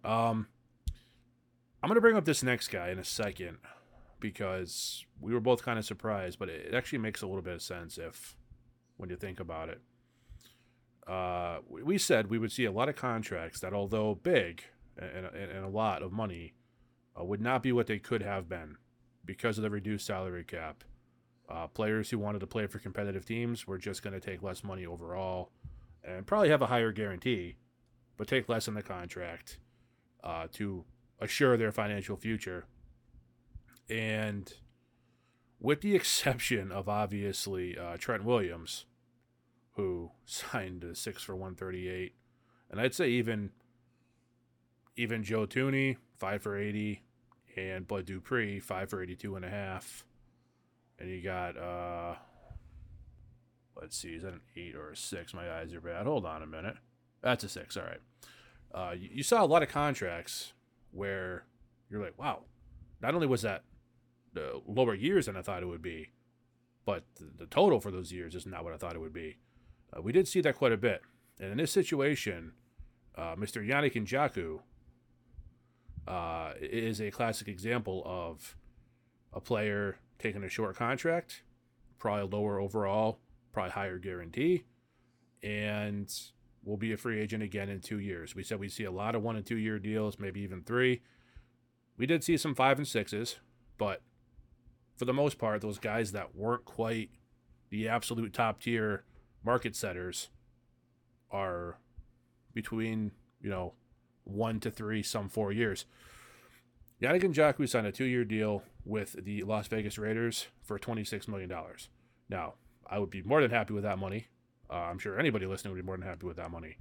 Um I'm going to bring up this next guy in a second because we were both kind of surprised, but it actually makes a little bit of sense if when you think about it uh, we said we would see a lot of contracts that, although big and, and, and a lot of money, uh, would not be what they could have been because of the reduced salary cap. Uh, players who wanted to play for competitive teams were just going to take less money overall and probably have a higher guarantee, but take less in the contract uh, to assure their financial future. And with the exception of obviously uh, Trent Williams, who signed a six for 138. And I'd say even even Joe Thuney, five for 80, and Bud Dupree, five for 82 and a half. And you got, uh, let's see, is that an eight or a six? My eyes are bad. Hold on a minute. That's a six. All right. Uh, you, you saw a lot of contracts where you're like, wow, not only was that the lower years than I thought it would be, but the, the total for those years is not what I thought it would be. Uh, we did see that quite a bit. And in this situation, uh, Mr. Yannick Ngakoue uh, is a classic example of a player taking a short contract, probably lower overall, probably higher guarantee, and will be a free agent again in two years. We said we see a lot of one and two year deals, maybe even three. We did see some five and sixes, but for the most part, those guys that weren't quite the absolute top tier market setters are between, you know, one to three, some four years. Yannick Ngakoue signed a two year deal with the Las Vegas Raiders for $26 million. Now, I would be more than happy with that money. Uh, I'm sure anybody listening would be more than happy with that money.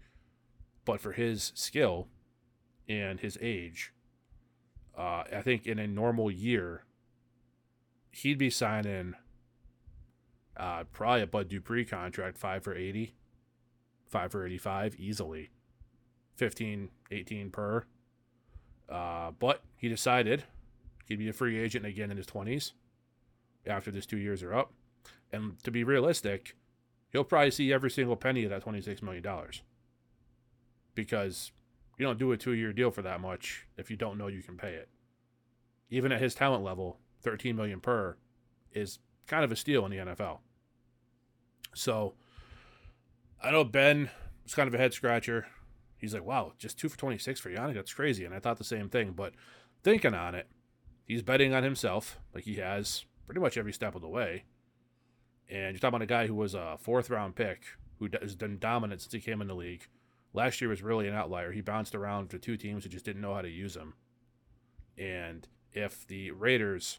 But for his skill and his age, uh, I think in a normal year, he'd be signing uh, probably a Bud Dupree contract, five for 80, five for 85, easily. 15, 18 per. Uh, but he decided he'd be a free agent again in his 20s after this two years are up. And to be realistic, he'll probably see every single penny of that $26 million. Because you don't do a two year deal for that much if you don't know you can pay it. Even at his talent level, 13 million per is kind of a steal in the NFL. So I know Ben was kind of a head scratcher. He's like, wow, just two for 26 for Yannick. That's crazy. And I thought the same thing. But thinking on it, he's betting on himself like he has pretty much every step of the way. And you're talking about a guy who was a fourth round pick who has been dominant since he came in the league. Last year was really an outlier. He bounced around to two teams who just didn't know how to use him. And if the Raiders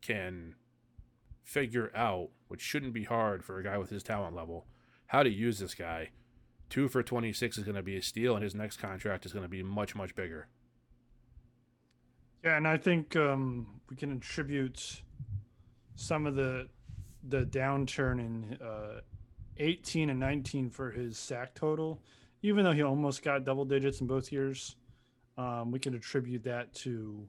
can figure out, which shouldn't be hard for a guy with his talent level, how to use this guy. Two for 26 is going to be a steal, and his next contract is going to be much, much bigger. Yeah, and I think um, we can attribute some of the the downturn in uh, 18 and 19 for his sack total, even though he almost got double digits in both years. Um, we can attribute that to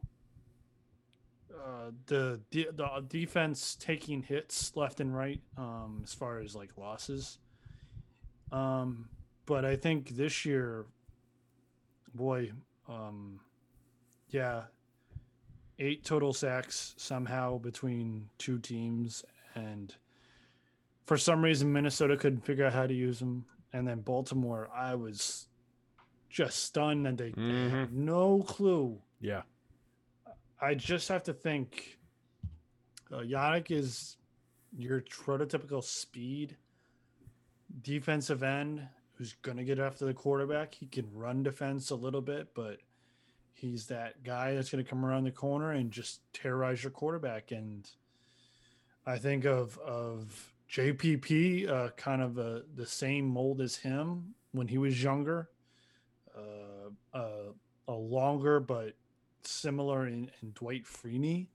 uh, the, the the defense taking hits left and right um, as far as like losses. Um, but I think this year, boy, um, yeah, eight total sacks somehow between two teams, and for some reason Minnesota couldn't figure out how to use them, and then Baltimore, I was just stunned, and they, mm-hmm. they had no clue. Yeah I just have to think. Uh, Yannick is your prototypical speed defensive end who's going to get after the quarterback. He can run defense a little bit, but he's that guy that's going to come around the corner and just terrorize your quarterback. And I think of of JPP, uh, kind of a, the same mold as him when he was younger, uh, uh, a longer but similar in, in Dwight Freeney,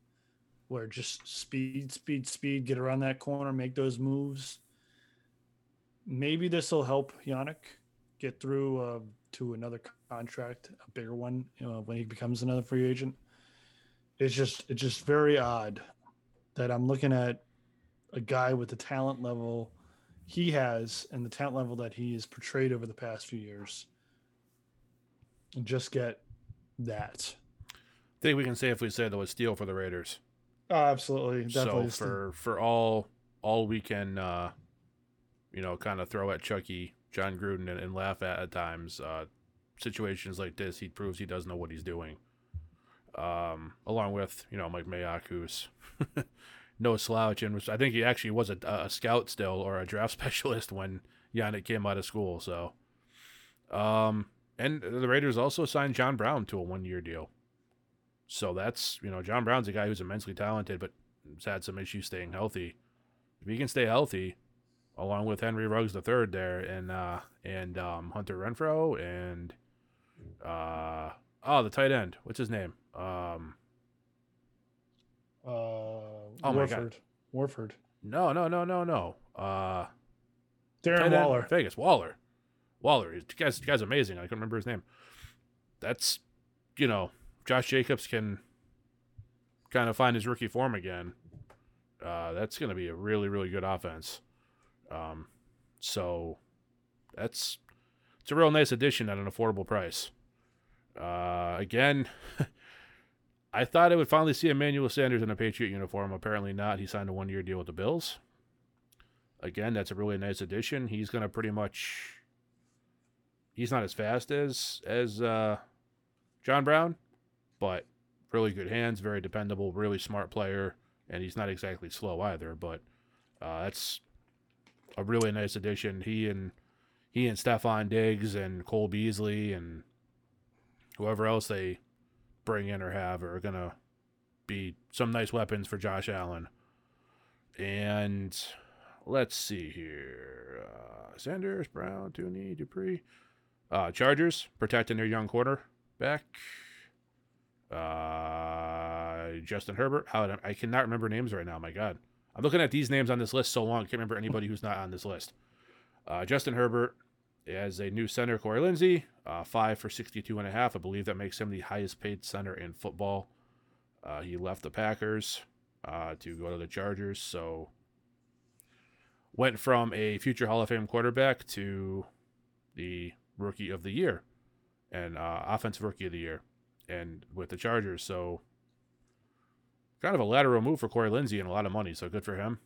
where just speed, speed, speed, get around that corner, make those moves. Maybe this will help Yannick get through uh, to another contract, a bigger one, you know, when he becomes another free agent. It's just it's just very odd that I'm looking at a guy with the talent level he has and the talent level that he has portrayed over the past few years and just get that. I think we can safely say if we said it was steal for the Raiders. Oh, absolutely. Definitely so for for all all we can uh you know kind of throw at Chucky, Jon Gruden and, and laugh at at times, uh situations like this he proves he does know what he's doing. Um along with, you know, Mike Mayock who's no slouch, and was, I think he actually was a, a, scout still or a draft specialist when Yannick came out of school. So, um, and the Raiders also signed John Brown to a one year deal. So that's you know John Brown's a guy who's immensely talented, but has had some issues staying healthy. If he can stay healthy, along with Henry Ruggs the third there, and uh, and um, Hunter Renfrow and uh, oh the tight end, what's his name? Um, uh, oh Warford. Warford. No, no, no, no, no. Uh, Darren Waller, Vegas Waller, Waller. He's, guy's guy's amazing. I can not remember his name. That's, you know, Josh Jacobs can kind of find his rookie form again. Uh, that's going to be a really, really good offense. Um, so that's it's a real nice addition at an affordable price. Uh, again, I thought I would finally see Emmanuel Sanders in a Patriot uniform. Apparently not. He signed a one year deal with the Bills. Again, that's a really nice addition. He's gonna pretty much he's not as fast as as uh, John Brown, but really good hands, very dependable, really smart player, and he's not exactly slow either. But uh, that's a really nice addition. He and he and Stefon Diggs and Cole Beasley and whoever else they bring in or have are to be some nice weapons for Josh Allen. And let's see here. Uh, Sanders, Brown, Tooney, Dupree. Uh, Chargers protecting their young quarterback. Uh, Justin Herbert. How I cannot remember names right now. My God, I'm looking at these names on this list so long. I can't remember anybody who's not on this list. Uh, Justin Herbert, as a new center, Corey Linsley, uh, five for 62 and a half. I believe that makes him the highest paid center in football. Uh, he left the Packers uh, to go to the Chargers, so went from a future Hall of Fame quarterback to the rookie of the year and uh, offensive rookie of the year, and with the Chargers. So kind of a lateral move for Corey Linsley and a lot of money. So good for him.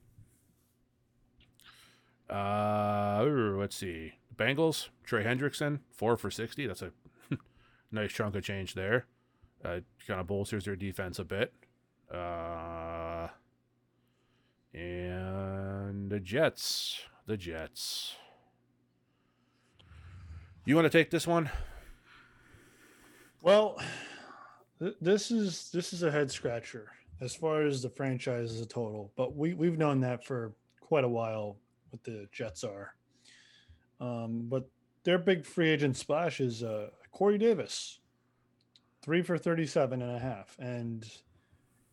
Uh, let's see. Bengals, Trey Hendrickson, four for 60. That's a nice chunk of change there. Uh, kind of bolsters their defense a bit. Uh, and the Jets. The Jets. You want to take this one? Well, th- this is this is a head scratcher as far as the franchise as a total, but we we've known that for quite a while. What the Jets are. Um, but their big free agent splash is uh, Corey Davis, three for 37 and a half. And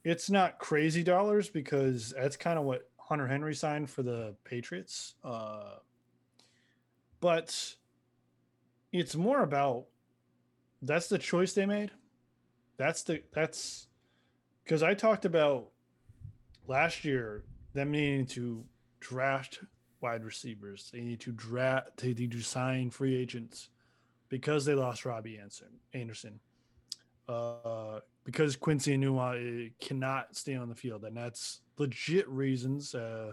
it's not crazy dollars because that's kind of what Hunter Henry signed for the Patriots. Uh, but it's more about that's the choice they made. That's the, that's because I talked about last year them needing to draft wide receivers. They need to draft. They need to sign free agents because they lost Robbie Anderson. Uh, because Quincy Enunwa eh, cannot stay on the field, and that's legit reasons. Uh,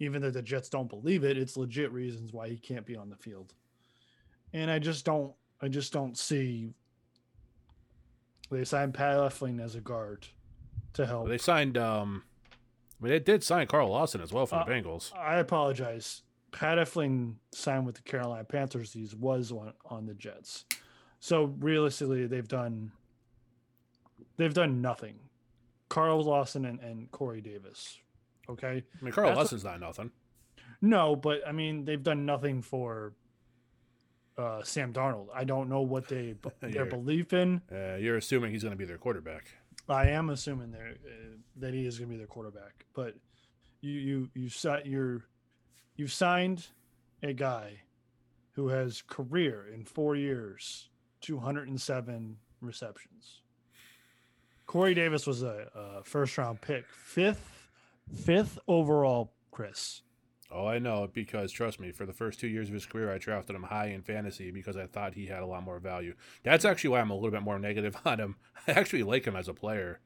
even though the Jets don't believe it, it's legit reasons why he can't be on the field. And I just don't. I just don't see. They signed Pat Elflein as a guard. to help. They signed. Um, I mean, they did sign Carl Lawson as well from Uh, the Bengals. I apologize. Pat Elflein signed with the Carolina Panthers. He was on, on the Jets. So realistically, they've done they've done nothing. Carl Lawson and, and Corey Davis. Okay. I mean, Carl that's- Lawson's not nothing. No, but I mean they've done nothing for uh, Sam Darnold. I don't know what they their belief in. Uh, you're assuming he's going to be their quarterback. I am assuming there uh, that he is going to be their quarterback, but you you you si- you're you've signed a guy who has career in four years, two hundred and seven receptions. Corey Davis was a, a first round pick, fifth fifth overall. Chris, Oh, I know because trust me, for the first two years of his career, I drafted him high in fantasy because I thought he had a lot more value. That's actually why I'm a little bit more negative on him. I actually like him as a player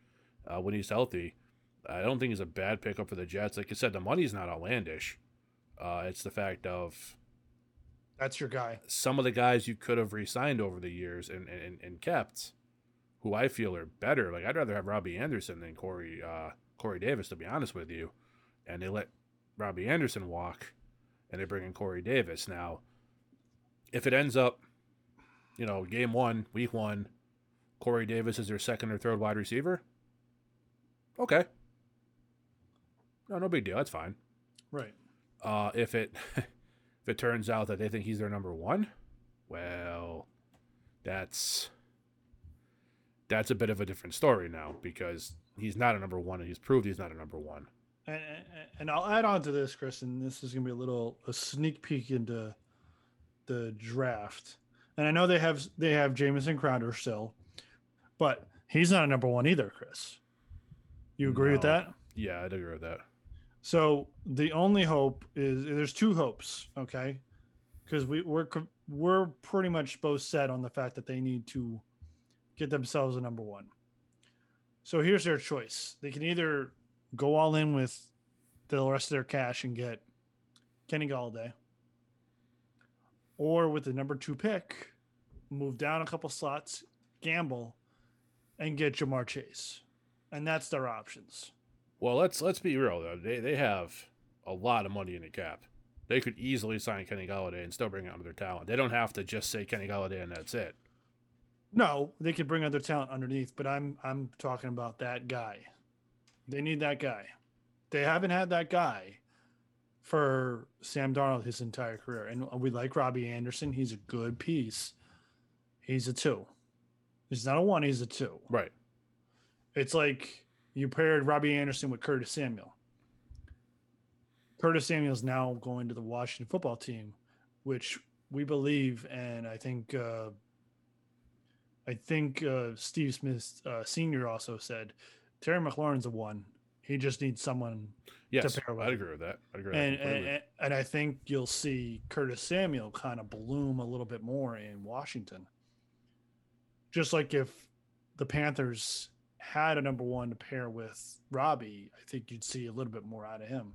uh, when he's healthy. I don't think he's a bad pickup for the Jets. Like I said, the money's not outlandish. Uh, it's the fact of that's your guy. some of the guys you could have re-signed over the years and, and, and kept, who I feel are better. Like I'd rather have Robbie Anderson than Corey uh, Corey Davis, to be honest with you. And they let Robbie Anderson walk, and they bring in Corey Davis. Now, if it ends up, you know, game one, week one, Corey Davis is their second or third wide receiver. Okay. No, no big deal. That's fine. Right. Uh, if it if it turns out that they think he's their number one, well, that's that's a bit of a different story now because he's not a number one and he's proved he's not a number one. And, and, I'll add on to this, Chris, and this is gonna be a little a sneak peek into the draft. And I know they have they have Jamison Crowder still, but he's not a number one either, Chris. You agree with that? Yeah, I'd agree with that. So the only hope is there's two hopes, okay? Because we we're we're pretty much both set on the fact that they need to get themselves a number one. So here's their choice: they can either go all in with the rest of their cash and get Kenny Golladay, or with the number two pick, move down a couple slots, gamble, and get Ja'Marr Chase, and that's their options. Well, let's let's be real though. They they have a lot of money in the cap. They could easily sign Kenny Golladay and still bring out their talent. They don't have to just say Kenny Golladay and that's it. No, they could bring other talent underneath, but I'm I'm talking about that guy. They need that guy. They haven't had that guy for Sam Darnold his entire career. And we like Robbie Anderson. He's a good piece. He's a two. He's not a one, he's a two. Right. It's like you paired Robbie Anderson with Curtis Samuel. Curtis Samuel is now going to the Washington football team, which we believe, and I think uh, I think uh, Steve Smith uh, Senior also said Terry McLaurin's a one. He just needs someone, Yes, pair with. I'd agree with that. I'd agree with and, and and I think you'll see Curtis Samuel kind of bloom a little bit more in Washington. Just like if the Panthers had a number one to pair with Robbie, I think you'd see a little bit more out of him.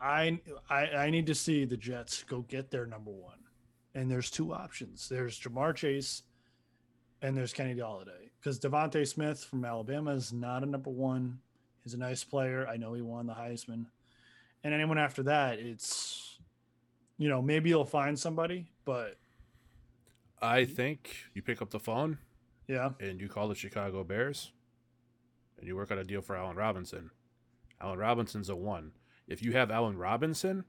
I I, I need to see the Jets go get their number one, and there's two options. There's Ja'Marr Chase, and there's Kenny Golladay. Because DeVonta Smith from Alabama is not a number one. He's a nice player. I know he won the Heisman. And anyone after that, it's you know maybe you'll find somebody, but I think you pick up the phone yeah, and you call the Chicago Bears and you work out a deal for Allen Robinson. Allen Robinson's a one. If you have Allen Robinson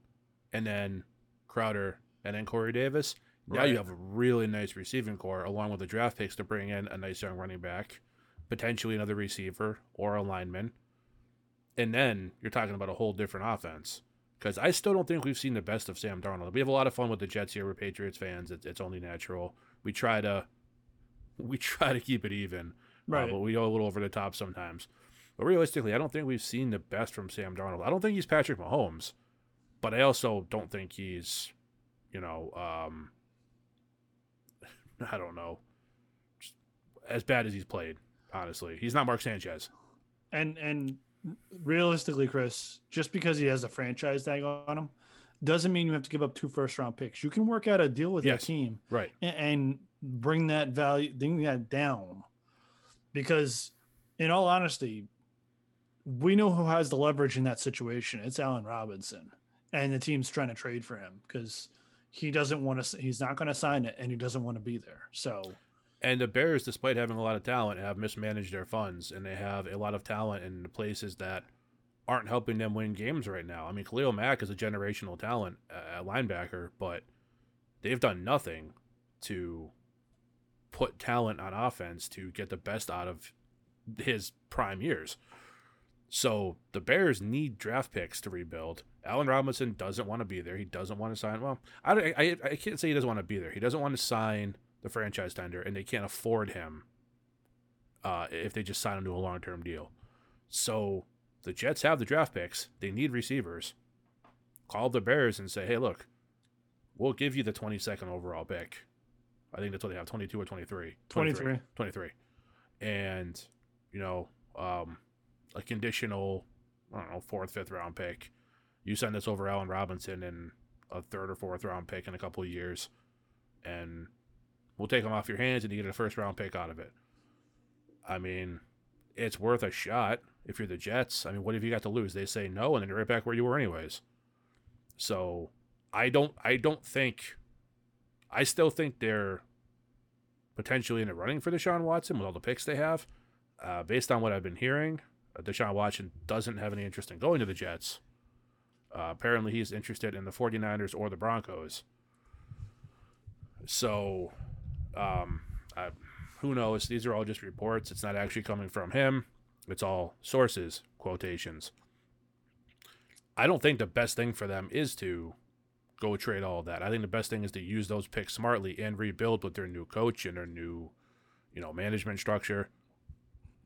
and then Crowder and then Corey Davis, now you have a really nice receiving corps along with the draft picks to bring in a nice young running back, potentially another receiver or a lineman. And then you're talking about a whole different offense. Because I still don't think we've seen the best of Sam Darnold. We have a lot of fun with the Jets here. We're Patriots fans. It's, it's only natural. We try to we try to keep it even. Uh, right. but we go a little over the top sometimes. But realistically, I don't think we've seen the best from Sam Darnold. I don't think he's Patrick Mahomes, but I also don't think he's, you know, um, I don't know, just as bad as he's played. Honestly, he's not Mark Sanchez. and and realistically, Chris, just because he has a franchise tag on him, doesn't mean you have to give up two first round picks. You can work out a deal with Yes. your team Right. and, and bring that value, bring that down, because in all honesty, we know who has the leverage in that situation. It's Allen Robinson, and the team's trying to trade for him because he doesn't want to. He's not going to sign it, and he doesn't want to be there. So, And the Bears, despite having a lot of talent, have mismanaged their funds, and they have a lot of talent in places that aren't helping them win games right now. I mean, Khalil Mack is a generational talent uh, linebacker, but they've done nothing to put talent on offense to get the best out of his prime years. So the Bears need draft picks to rebuild. Allen Robinson doesn't want to be there. He doesn't want to sign. Well, I, I, I can't say he doesn't want to be there. He doesn't want to sign the franchise tender, and they can't afford him uh, if they just sign him to a long term deal. So the Jets have the draft picks. They need receivers. Call the Bears and say, hey, look, we'll give you the 22nd overall pick. I think that's what they have 22 or 23. 23. 23. And, you know, um, a conditional, I don't know, fourth, fifth round pick. You send this over Allen Robinson in a third or fourth round pick in a couple of years, and we'll take them off your hands and you get a first round pick out of it. I mean, it's worth a shot if you're the Jets. I mean, what have you got to lose? They say no, and then you're right back where you were anyways. So I don't I don't think I still think they're potentially in the running for Deshaun Watson with all the picks they have. Uh, based on what I've been hearing, uh, Deshaun Watson doesn't have any interest in going to the Jets. Uh, apparently, he's interested in the 49ers or the Broncos. So, um, I, who knows? These are all just reports. It's not actually coming from him. It's all sources, quotations. I don't think the best thing for them is to go trade all that. I think the best thing is to use those picks smartly and rebuild with their new coach and their new, you know, management structure.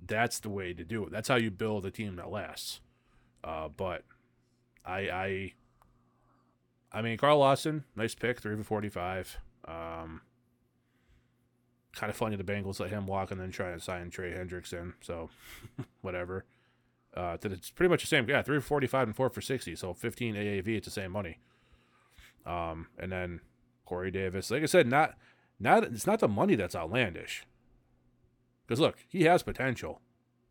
That's the way to do it. That's how you build a team that lasts. Uh, but I, I, I mean, Carl Lawson, nice pick, three for forty-five. Um, kind of funny the Bengals let him walk and then try and sign Trey Hendrickson. So, whatever. Uh, it's pretty much the same. Yeah, three for forty-five and four for sixty. So fifteen AAV. It's the same money. Um, and then Corey Davis. Like I said, not not it's not the money that's outlandish. Because look, he has potential,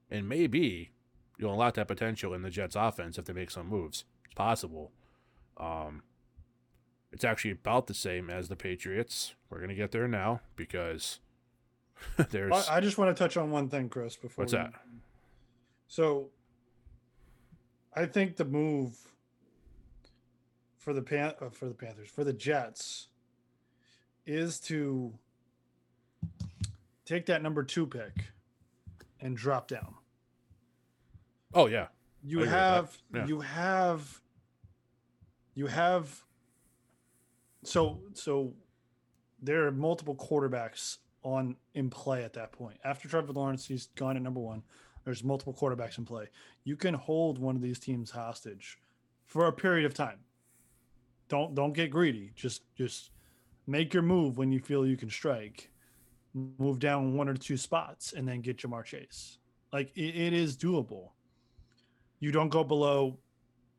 and maybe you'll unlock that potential in the Jets' offense if they make some moves. It's possible. Um, it's actually about the same as the Patriots. We're gonna get there now because there's. I, just want to touch on one thing, Chris. Before What's we- that? So, I think the move for the pan uh, for the Panthers for the Jets is to take that number two pick and drop down. Oh yeah, You have Yeah. you have you have so so there are multiple quarterbacks on in play at that point. After Trevor Lawrence, he's gone at number one. There's multiple quarterbacks in play. You can hold one of these teams hostage for a period of time. Don't don't get greedy. Just just make your move when you feel you can strike. Move down one or two spots and then get Ja'Marr Chase. Like it, it is doable. You don't go below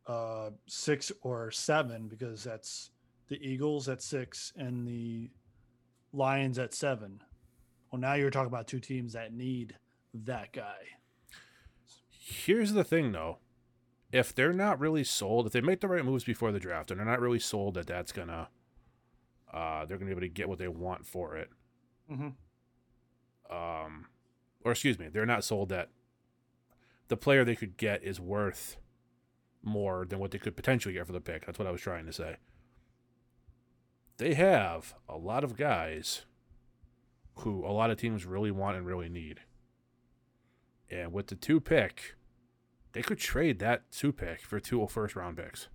uh, six or seven because that's the Eagles at six and the Lions at seven. Well, now you're talking about two teams that need that guy. Here's the thing, though. If they're not really sold, if they make the right moves before the draft, and they're not really sold that that's gonna, uh, they're gonna be able to get what they want for it. Mm-hmm. Um, or excuse me, they're not sold that the player they could get is worth more than what they could potentially get for the pick. That's what I was trying to say. They have a lot of guys who a lot of teams really want and really need. And with the two pick, they could trade that two pick for two first round picks.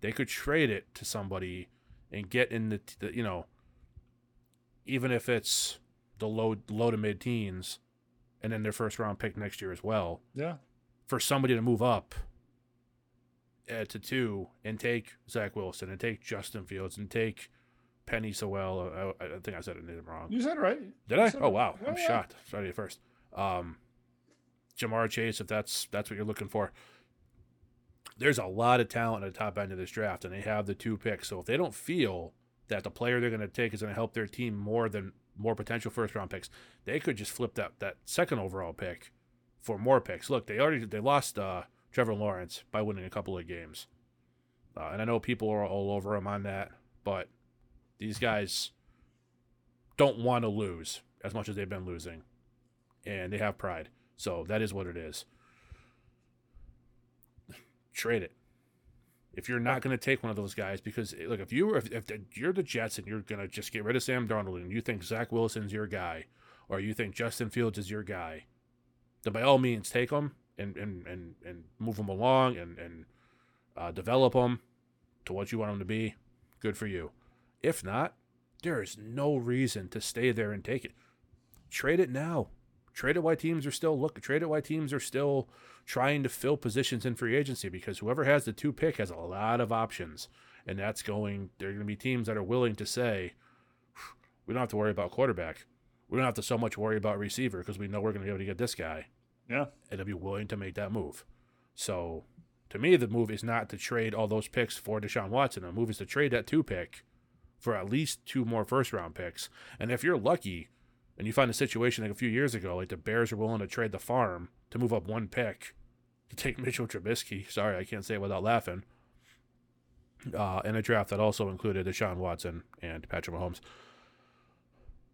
They could trade it to somebody and get in the, the you know, even if it's the low low to mid teens, and then their first round pick next year as well, Yeah. for somebody to move up uh, to two and take Zach Wilson and take Justin Fields and take Penei Sewell. I, I think I said it name wrong. You said it right. Did You I? Oh wow, Yeah, I'm yeah. shocked. Sorry at first. Um, Ja'Marr Chase, if that's that's what you're looking for. There's a lot of talent at the top end of this draft, and they have the two picks. So if they don't feel that the player they're going to take is going to help their team more than more potential first round picks. They could just flip that that second overall pick for more picks. Look, they already they lost uh, Trevor Lawrence by winning a couple of games, uh, and I know people are all over him on that, but these guys don't want to lose as much as they've been losing, and they have pride. So that is what it is. Trade it if you're not going to take one of those guys, because eh, look, if you if, if you're the Jets and you're going to just get rid of Sam Darnold and you think Zach Wilson's your guy, or you think Justin Fields is your guy, then by all means take them and and and, and move them along and and uh, develop them to what you want them to be. Good for you. If not, there is no reason to stay there and take it. Trade it now. Trade it while teams are still looking. Trade it while teams are still trying to fill positions in free agency because whoever has the two pick has a lot of options, and that's going. There are going to be teams that are willing to say, we don't have to worry about quarterback. We don't have to so much worry about receiver because we know we're going to be able to get this guy. Yeah, and they'll be willing to make that move. So, to me, the move is not to trade all those picks for Deshaun Watson. The move is to trade that two pick for at least two more first round picks. And if you're lucky, and you find a situation like a few years ago, like the Bears are willing to trade the farm to move up one pick to take Mitchell Trubisky. Sorry, I can't say it without laughing. Uh, in a draft that also included Deshaun Watson and Patrick Mahomes,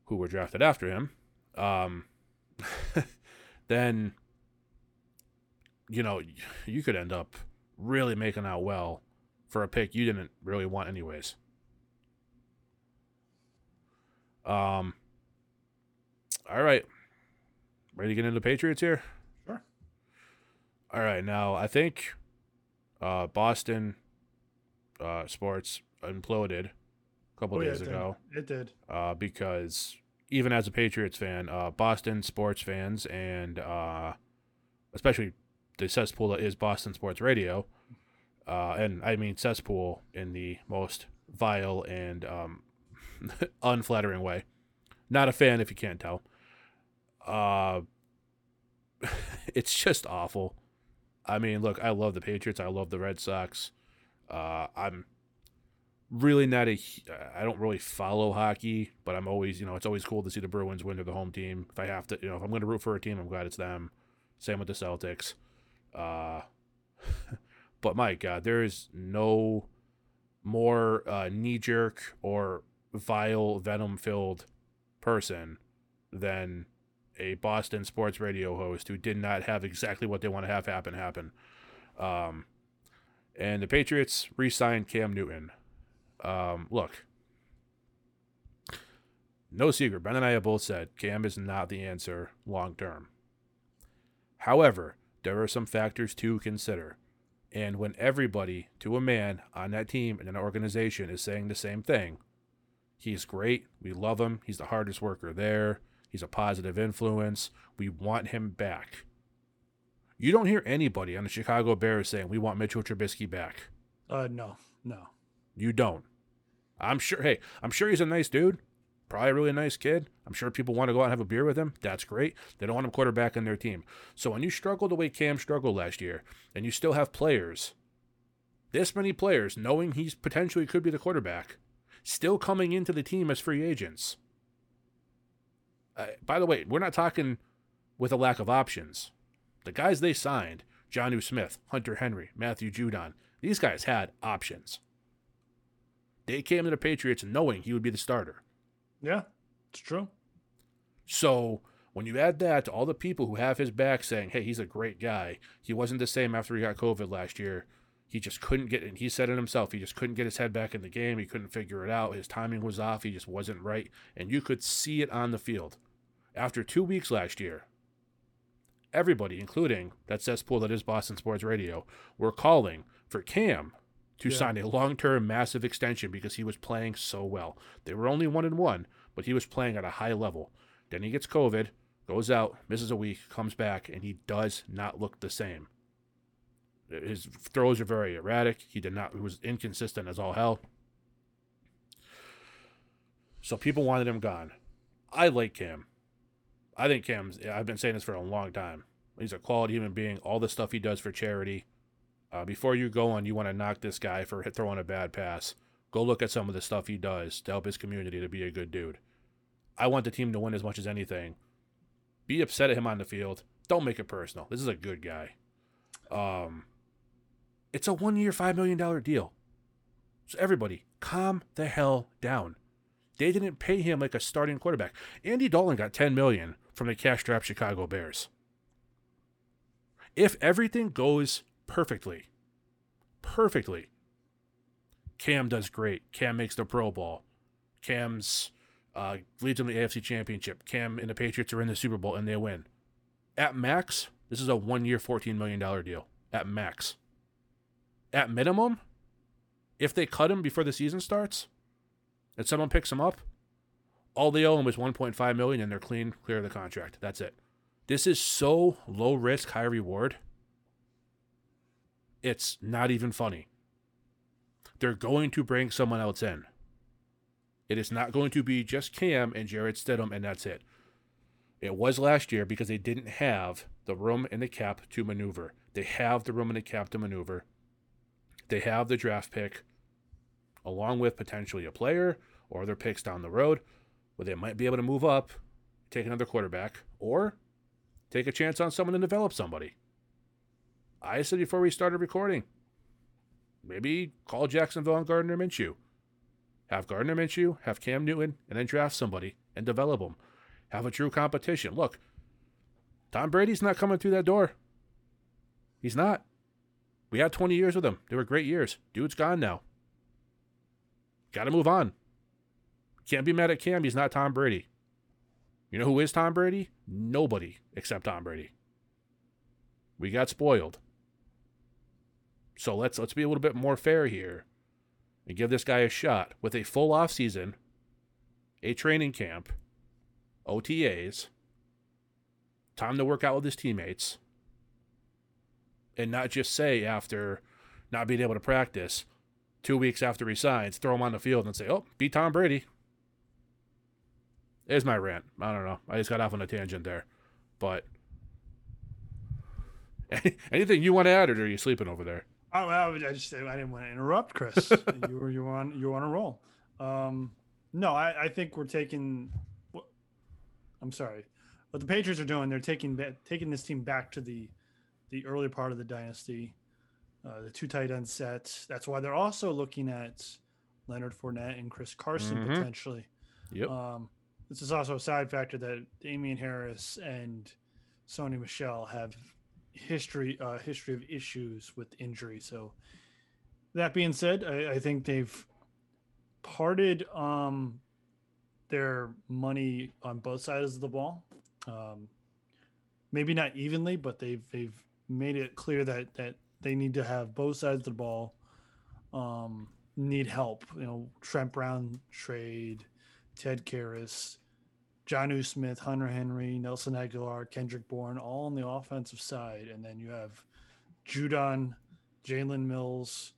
who were drafted after him. Um, then, you know, you could end up really making out well for a pick you didn't really want, anyways. Um, all right. Ready to get into the Patriots here? Sure. All right. Now, I think uh, Boston uh, sports imploded a couple oh, days yeah, it ago. Did. It did. Uh, because even as a Patriots fan, uh, Boston sports fans, and uh, especially the cesspool that is Boston Sports Radio, uh, and I mean cesspool in the most vile and um, unflattering way. Not a fan if you can't tell. Uh, it's just awful. I mean, look, I love the Patriots. I love the Red Sox. Uh, I'm really not a. I don't really follow hockey, but I'm always, you know, it's always cool to see the Bruins win to the home team. If I have to, you know, if I'm going to root for a team, I'm glad it's them. Same with the Celtics. Uh, but my God, there is no more uh, knee jerk or vile venom filled person than a Boston sports radio host who did not have exactly what they want to have happen happen. Um, and the Patriots re-signed Cam Newton. Um, look, no secret. Ben and I have both said Cam is not the answer long term. However, there are some factors to consider. And when everybody, to a man, on that team and an organization is saying the same thing, he's great. We love him. He's the hardest worker there. He's a positive influence. We want him back. You don't hear anybody on the Chicago Bears saying we want Mitchell Trubisky back. Uh, no, no. You don't. I'm sure. Hey, I'm sure he's a nice dude. Probably a really nice kid. I'm sure people want to go out and have a beer with him. That's great. They don't want him quarterback in their team. So when you struggle the way Cam struggled last year, and you still have players, this many players, knowing he's potentially could be the quarterback, still coming into the team as free agents, uh, by the way, we're not talking with a lack of options. The guys they signed, Jonnu Smith, Hunter Henry, Matthew Judon, these guys had options. They came to the Patriots knowing he would be the starter. Yeah, it's true. So when you add that to all the people who have his back saying, hey, he's a great guy, he wasn't the same after he got COVID last year. He just couldn't get, and he said it himself, he just couldn't get his head back in the game. He couldn't figure it out. His timing was off. He just wasn't right. And you could see it on the field. After two weeks last year, everybody, including that cesspool that is Boston Sports Radio, were calling for Cam to yeah. sign a long term massive extension because he was playing so well. They were only one and one, but he was playing at a high level. Then he gets COVID, goes out, misses a week, comes back, and he does not look the same. His throws are very erratic. He did not. He was inconsistent as all hell. So people wanted him gone. I like Cam. I think Cam's. I've been saying this for a long time. He's a quality human being. All the stuff he does for charity. Uh, before you go on, you want to knock this guy for throwing a bad pass. Go look at some of the stuff he does to help his community to be a good dude. I want the team to win as much as anything. Be upset at him on the field. Don't make it personal. This is a good guy. Um, it's a one year, $5 million deal. So everybody, calm the hell down. They didn't pay him like a starting quarterback. Andy Dalton got 10 million from the cash strapped Chicago Bears. If everything goes perfectly, perfectly, Cam does great. Cam makes the Pro Bowl. Cam's uh, leads them to the AFC Championship. Cam and the Patriots are in the Super Bowl and they win. At max, this is a one year, $14 million deal. At max. At minimum, if they cut him before the season starts and someone picks him up, all they owe him is 1.5 million and they're clean, clear of the contract. That's it. This is so low risk, high reward. It's not even funny. They're going to bring someone else in. It is not going to be just Cam and Jarrett Stidham, and that's it. It was last year because they didn't have the room in the cap to maneuver. They have the room in the cap to maneuver. They have the draft pick, along with potentially a player or their picks down the road, they might be able to move up, take another quarterback, or take a chance on someone to develop somebody. I said before we started recording, maybe call Jacksonville and Gardner Minshew. Have Gardner Minshew, have Cam Newton, and then draft somebody and develop them. Have a true competition. Look, Tom Brady's not coming through that door. He's not. We had 20 years with him. They were great years. Dude's gone now. Got to move on. Can't be mad at Cam. He's not Tom Brady. You know who is Tom Brady? Nobody except Tom Brady. We got spoiled. So let's let's be a little bit more fair here and give this guy a shot with a full off season, a training camp, OTAs, time to work out with his teammates, and not just say after not being able to practice, two weeks after he signs, throw him on the field and say, "Oh, be Tom Brady." Is my rant. I don't know. I just got off on a tangent there, but anything you want to add, or are you sleeping over there? Oh, well, I just I didn't want to interrupt, Chris. you were you on you on a roll. Um, no, I, I think we're taking. I'm sorry, what the Patriots are doing, they're taking taking this team back to the the early part of the dynasty, uh, the two tight end sets. That's why they're also looking at Leonard Fournette and Chris Carson mm-hmm. potentially. Yep. Um, this is also a side factor that Damien Harris and Sony Michel have history uh, history of issues with injury. So that being said, I, I think they've parted um, their money on both sides of the ball. Um, maybe not evenly, but they've they've made it clear that that they need to have both sides of the ball um, need help. You know, Trent Brown trade, Ted Karras, Jonnu Smith, Hunter Henry, Nelson Agholor, Kendrick Bourne, all on the offensive side, and then you have Judon, Jalen Mills,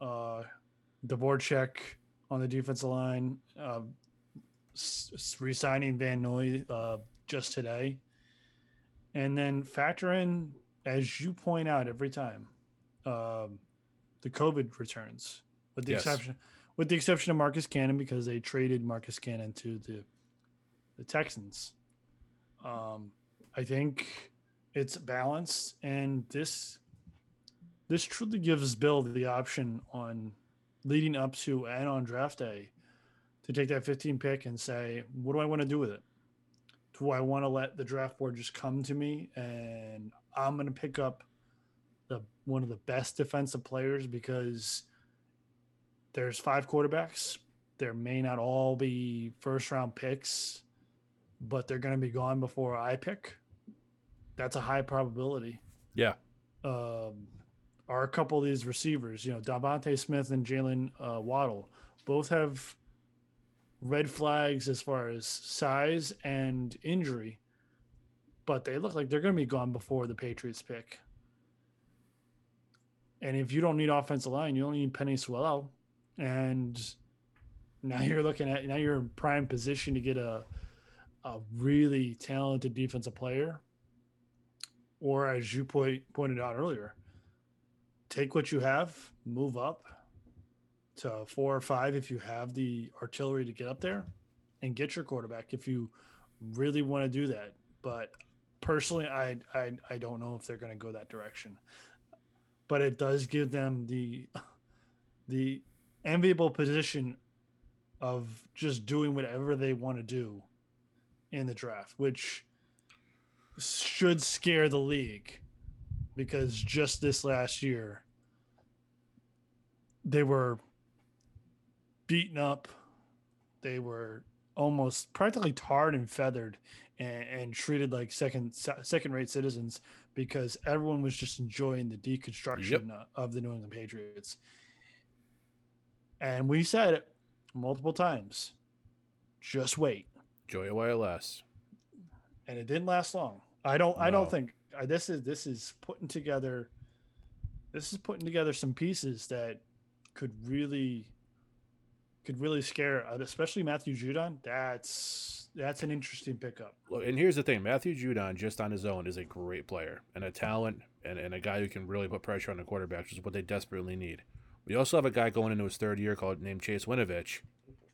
uh, Dvorak on the defensive line, uh, resigning Van Noy uh, just today, and then factor in, as you point out every time, um, the COVID returns, with the yes. exception with the exception of Marcus Cannon because they traded Marcus Cannon to the the Texans. Um, I think it's balanced, and this this truly gives Bill the option on leading up to and on draft day to take that 15 pick and say, what do I want to do with it? Do I want to let the draft board just come to me and I'm going to pick up the one of the best defensive players because there's five quarterbacks. There may not all be first round picks but they're going to be gone before I pick. That's a high probability. Yeah. Um, are a couple of these receivers, you know, DeVonta Smith and Jaylen uh, Waddle, both have red flags as far as size and injury, but they look like they're going to be gone before the Patriots pick. And if you don't need offensive line, you don't need Penei Sewell. And now you're looking at now you're in prime position to get a a really talented defensive player, or as you point, pointed out earlier, take what you have, move up to four or five if you have the artillery to get up there, and get your quarterback if you really want to do that. But personally, I I, I don't know if they're going to go that direction. But it does give them the the enviable position of just doing whatever they want to do in the draft, which should scare the league because just this last year they were beaten up they were almost practically tarred and feathered and, and treated like second second rate citizens because everyone was just enjoying the deconstruction yep. of the New England Patriots. And we said it multiple times. Just wait. It while. And it didn't last long. I don't. No. I don't think uh, this is this is putting together. This is putting together some pieces that could really could really scare, uh, especially Matthew Judon. That's that's an interesting pickup. Look, and here's the thing: Matthew Judon, just on his own, is a great player and a talent, and, and a guy who can really put pressure on the quarterback, which is what they desperately need. We also have a guy going into his third year called named Chase Winovich,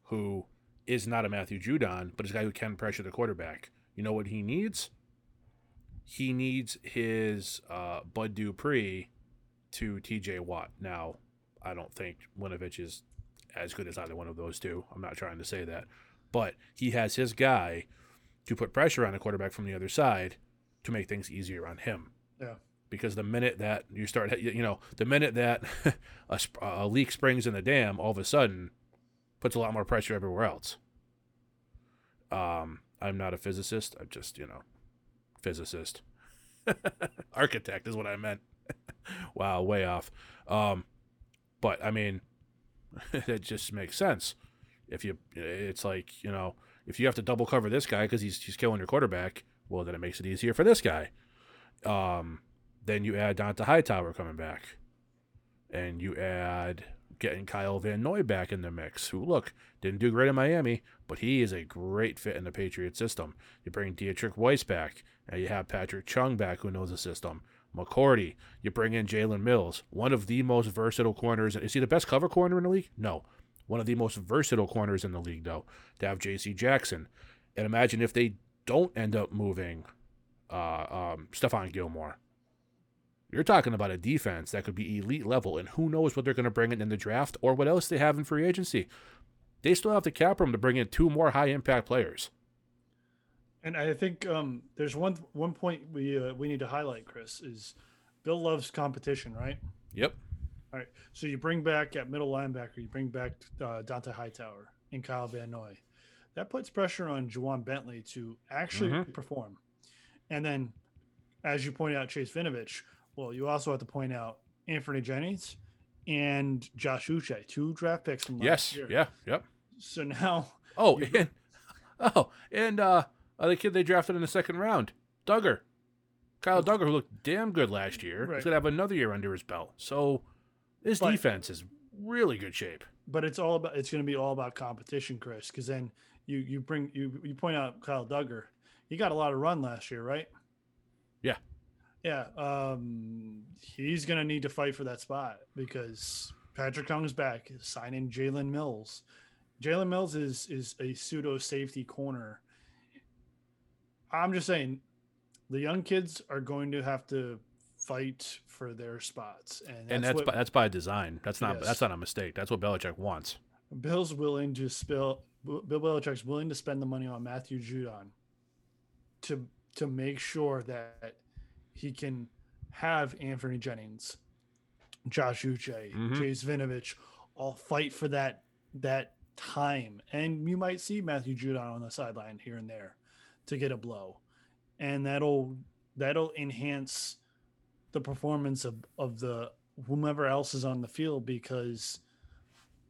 who is not a Matthew Judon, but is a guy who can pressure the quarterback. You know what he needs? He needs his uh, Bud Dupree to T.J. Watt. Now, I don't think Winovich is as good as either one of those two. I'm not trying to say that. But he has his guy to put pressure on the quarterback from the other side to make things easier on him. Yeah. Because the minute that you start, you know, the minute that a, a leak springs in the dam, all of a sudden puts a lot more pressure everywhere else. Um, I'm not a physicist. I'm just, you know, physicist. Architect is what I meant. wow, way off. Um, but I mean, it just makes sense. If you, it's like you know, if you have to double cover this guy because he's he's killing your quarterback, well, then it makes it easier for this guy. Um, then you add Dont'a Hightower coming back, and you add getting Kyle Van Noy back in the mix. Who look didn't do great in Miami, but he is a great fit in the Patriot system. You bring Deatrich Wise back, and you have Patrick Chung back, who knows the system. McCourty. You bring in Jalen Mills, one of the most versatile corners. Is he the best cover corner in the league? No. One of the most versatile corners in the league, though, to have J.C. Jackson. And imagine if they don't end up moving uh, um, Stephon Gilmore. You're talking about a defense that could be elite level, and who knows what they're going to bring in in the draft or what else they have in free agency. They still have the cap room to bring in two more high impact players. And I think um, there's one one point we uh, we need to highlight, Chris, is Bill loves competition, right? Yep. All right. So you bring back at middle linebacker, you bring back uh, Dont'a Hightower and Kyle Van Noy. That puts pressure on Ja'Whaun Bentley to actually mm-hmm. perform. And then, as you point out, Chase Winovich. Well, you also have to point out Anfernee Jennings and Josh Uche, two draft picks from last year. yes, year. Yeah. Yep. So now. Oh, and oh, and uh, the kid they drafted in the second round, Dugger. Kyle Dugger, who looked damn good last year, right. he's gonna have another year under his belt. So this but, defense is really good shape. But it's all about it's gonna be all about competition, Chris. Because then you you bring you you point out Kyle Dugger. He got a lot of run last year, right? Yeah. Yeah. Um, he's gonna need to fight for that spot because Patrick Chung's back, signing Jalen Mills. Jalen Mills is is a pseudo safety corner I'm just saying, the young kids are going to have to fight for their spots, and that's and that's what, by, that's by design. That's not yes. that's not a mistake. That's what Belichick wants. Bill's willing to spill. Bill Belichick's willing to spend the money on Matthew Judon to to make sure that he can have Anthony Jennings, Josh Uche, mm-hmm. All fight for that that time, and you might see Matthew Judon on the sideline here and there to get a blow, and that'll that'll enhance the performance of of the whomever else is on the field because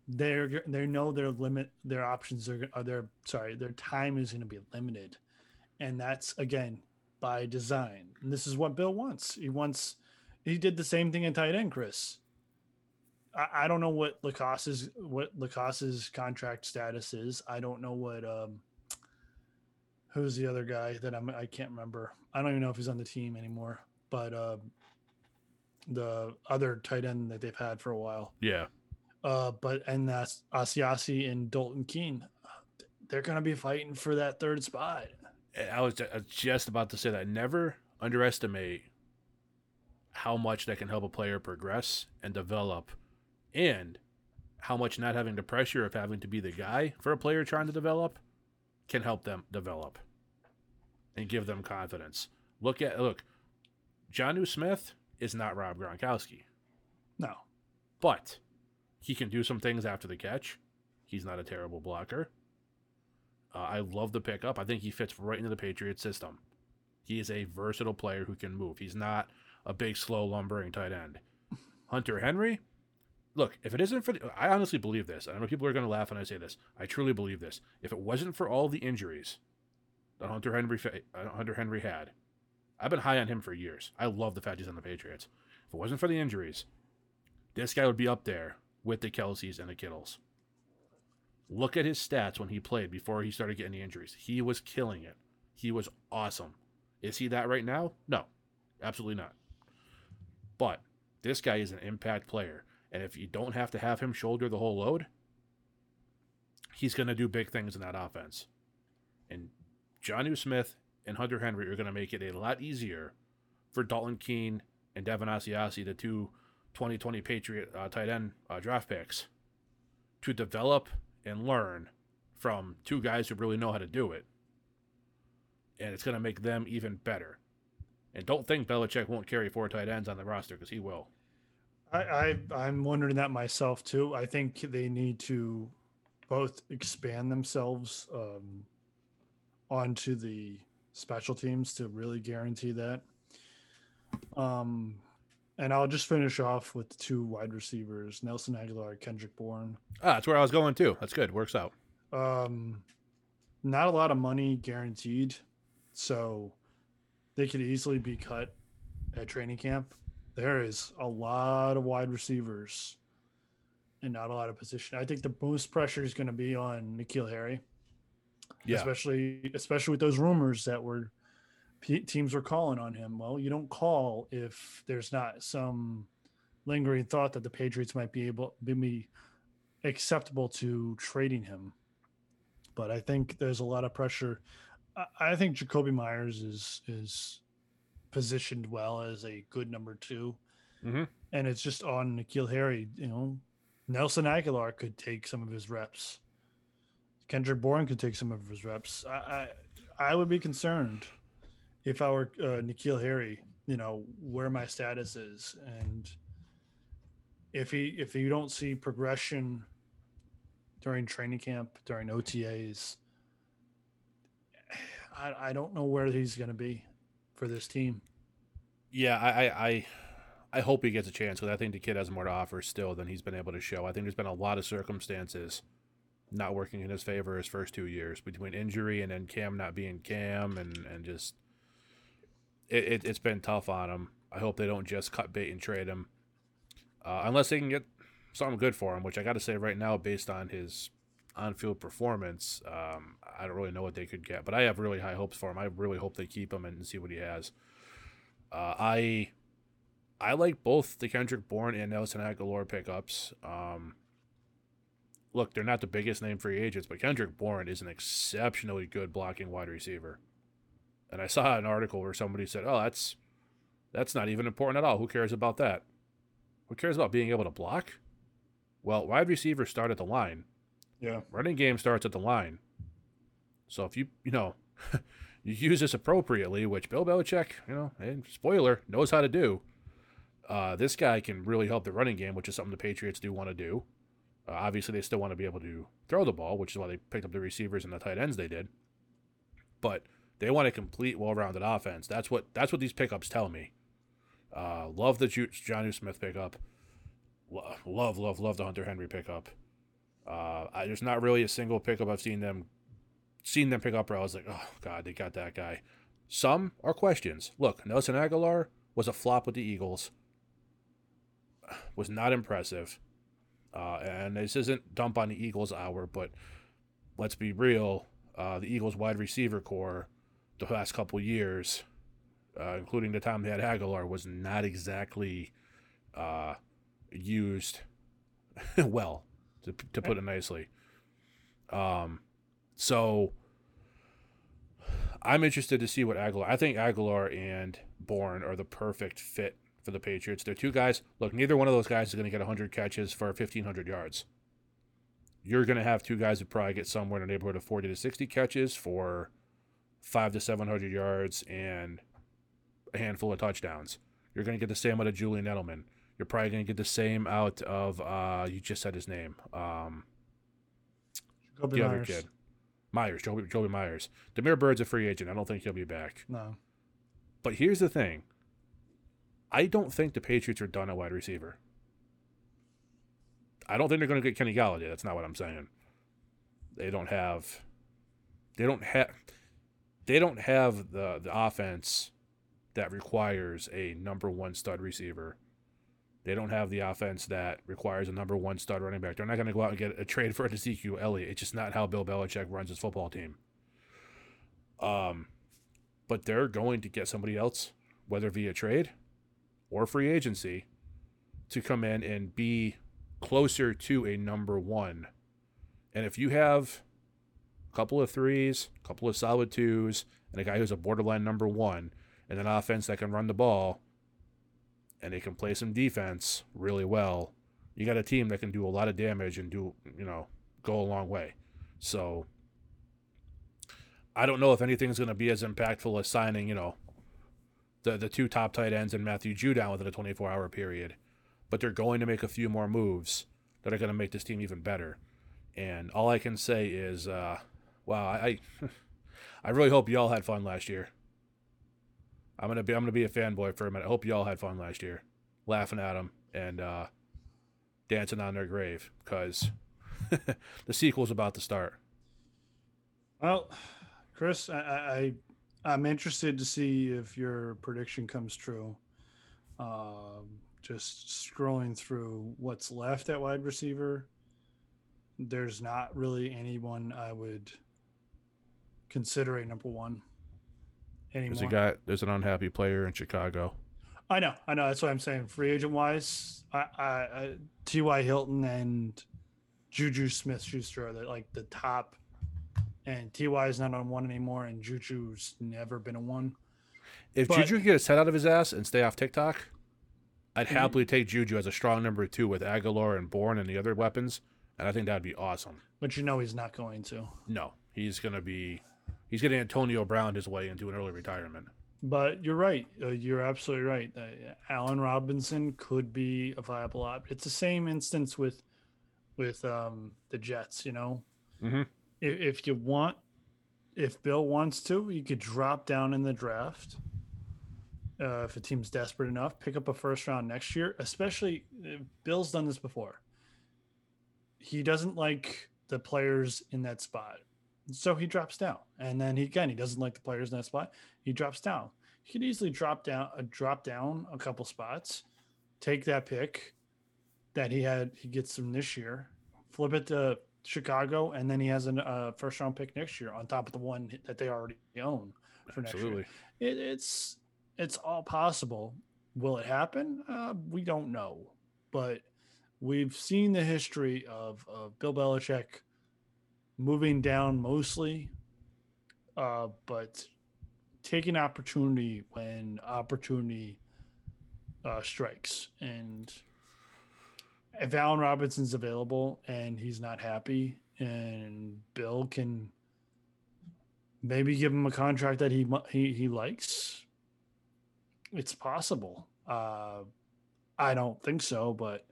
they're they know their limit their options are, are their sorry their time is going to be limited. And that's again by design and this is what bill wants he wants he did the same thing in tight end chris i, I don't know what LaCosse's what LaCosse's contract status is i don't know what um who's the other guy that I'm I can't remember. I don't even know if he's on the team anymore. But uh, the other tight end that they've had for a while. Yeah. Uh, but and that's Asiasi and Dalton Keene. they're going to be fighting for that third spot. I was just about to say that. Never underestimate how much that can help a player progress and develop, and how much not having the pressure of having to be the guy for a player trying to develop can help them develop and give them confidence. Look at look, Jonnu Smith is not Rob Gronkowski. No. But he can do some things after the catch. He's not a terrible blocker. Uh, I love the pickup. I think he fits right into the Patriots system. He is a versatile player who can move. He's not a big, slow, lumbering tight end. Hunter Henry, look, if it isn't for, the, I honestly believe this. I know people are going to laugh when I say this. I truly believe this. If it wasn't for all the injuries that Hunter Henry, uh, Hunter Henry had, I've been high on him for years. I love the fact he's on the Patriots. If it wasn't for the injuries, this guy would be up there with the Kelces and the Kittles. Look at his stats when he played before he started getting the injuries. He was killing it. He was awesome. Is he that right now? No, absolutely not. But this guy is an impact player. And if you don't have to have him shoulder the whole load, he's going to do big things in that offense. And Jonnu Smith and Hunter Henry are going to make it a lot easier for Dalton Keene and Devin Asiasi, the two 2020 Patriot uh, tight end uh, draft picks, to develop and learn from two guys who really know how to do it. And it's going to make them even better. And don't think Belichick won't carry four tight ends on the roster because he will. I, I am wondering that myself too. I think they need to both expand themselves um, onto the special teams to really guarantee that. Um, and I'll just finish off with the two wide receivers, Nelson Agholor, Kendrick Bourne. Ah, that's where I was going too. That's good. Works out. Um, not a lot of money guaranteed, so they could easily be cut at training camp. There is a lot of wide receivers and not a lot of position. I think the most pressure is going to be on N'Keal Harry. Yeah. Especially especially with those rumors that were teams were calling on him. Well, you don't call if there's not some lingering thought that the Patriots might be able be acceptable to trading him. But I think there's a lot of pressure. I think Jakobi Meyers is is positioned well as a good number 2 mm-hmm. and it's just on N'Keal Harry. You know, Nelson Agholor could take some of his reps. Kendrick Bourne could take some of his reps. I I, I would be concerned if I were uh, N'Keal Harry, you know, where my status is, and if he if you don't see progression during training camp, during OTAs, I, I don't know where he's going to be for this team. Yeah, I, I, I hope he gets a chance because I think the kid has more to offer still than he's been able to show. I think there's been a lot of circumstances not working in his favor his first two years between injury and then Cam not being Cam and and just it, it, has been tough on him. I hope they don't just cut bait and trade him, uh, unless they can get something good for him. Which I got to say right now, based on his on-field performance, um, I don't really know what they could get. But I have really high hopes for him. I really hope they keep him and see what he has. Uh, I I like both the Kendrick Bourne and Nelson Agholor pickups. Um, look, they're not the biggest name free agents, but Kendrick Bourne is an exceptionally good blocking wide receiver. And I saw an article where somebody said, "Oh, that's that's not even important at all. Who cares about that? Who cares about being able to block?" Well, wide receivers start at the line. Yeah. Running game starts at the line. So if you you know you use this appropriately, which Bill Belichick, you know, and spoiler, knows how to do. Uh, this guy can really help the running game, which is something the Patriots do want to do. Uh, obviously, they still want to be able to throw the ball, which is why they picked up the receivers and the tight ends they did. But they want a complete, well-rounded offense. That's what that's what these pickups tell me. Uh, love the Jonnu Smith pickup. Love, love, love the Hunter Henry pickup. Uh, I, there's not really a single pickup I've seen them seen them pick up where I was like, oh god, they got that guy. Some are questions. Look, Nelson Agholor was a flop with the Eagles. Was not impressive. Uh, and this isn't dump on the Eagles hour, but let's be real. Uh, the Eagles wide receiver corps the last couple years, uh, including the time they had Agholor, was not exactly uh, used well, to, to put it nicely. Um, So I'm interested to see what Agholor. I think Agholor and Bourne are the perfect fit for the Patriots. They're two guys. Look, neither one of those guys is going to get 100 catches for 1,500 yards. You're going to have two guys that probably get somewhere in the neighborhood of 40 to 60 catches for five to 700 yards and a handful of touchdowns. You're going to get the same out of Julian Edelman. You're probably going to get the same out of, uh, you just said his name. Um, Jakobi the Meyers. other kid. Meyers, Joby, Joby Meyers. Damiere Byrd's a free agent. I don't think he'll be back. No. But here's the thing I don't think the Patriots are done at wide receiver. I don't think they're going to get Kenny Golladay. That's not what I'm saying. They don't have. They don't have. They don't have the the offense that requires a number one stud receiver. They don't have the offense that requires a number one stud running back. They're not going to go out and get a trade for Ezekiel Elliott. It's just not how Bill Belichick runs his football team. Um, but they're going to get somebody else, whether via trade or free agency, to come in and be closer to a number one. And if you have a couple of threes, a couple of solid twos, and a guy who's a borderline number one, and an offense that can run the ball, and they can play some defense really well, you got a team that can do a lot of damage and do, you know, go a long way. So I don't know if anything's going to be as impactful as signing, you know, the the two top tight ends and Matthew Judon within a 24 hour period, but they're going to make a few more moves that are going to make this team even better. And all I can say is, uh, wow, I, I, really hope y'all had fun last year. I'm gonna be I'm gonna be a fanboy for a minute. I hope y'all had fun last year, laughing at them and uh, dancing on their grave because the sequel's about to start. Well, Chris, I, I I'm interested to see if your prediction comes true. Um, just scrolling through what's left at wide receiver, there's not really anyone I would consider a number one anymore. There's a guy. There's an unhappy player in Chicago. I know, I know. That's what I'm saying. Free agent wise, I, I, I T.Y. Hilton and Juju Smith Schuster are the, like the top. And Ty is not on one anymore, and Juju's never been a one. If But- Juju could get his head out of his ass and stay off TikTok, I'd Mhm. happily take Juju as a strong number two with Agholor and Bourne and the other weapons, and I think that'd be awesome. But you know he's not going to. No, he's gonna be, he's getting Antonio Brown his way into an early retirement. But you're right. Uh, you're absolutely right. Uh, Allen Robinson could be a viable option. It's the same instance with with um, the Jets. You know, Mhm. if, if you want, if Bill wants to, you could drop down in the draft. Uh, if a team's desperate enough, pick up a first round next year. Especially, uh, Bill's done this before. He doesn't like the players in that spot, so he drops down. And then he again, he doesn't like the players in that spot he drops down. He could easily drop down uh, drop down a couple spots, take that pick that he had he gets from this year, flip it to Chicago, and then he has a uh, first round pick next year on top of the one that they already own for next Absolutely. year. It, it's it's all possible. Will it happen? Uh, we don't know, but we've seen the history of, of Bill Belichick moving down mostly, uh, but taking opportunity when opportunity uh, strikes. And if Allen Robinson's available and he's not happy, and Bill can maybe give him a contract that he he he likes, it's possible. Uh, I don't think so, but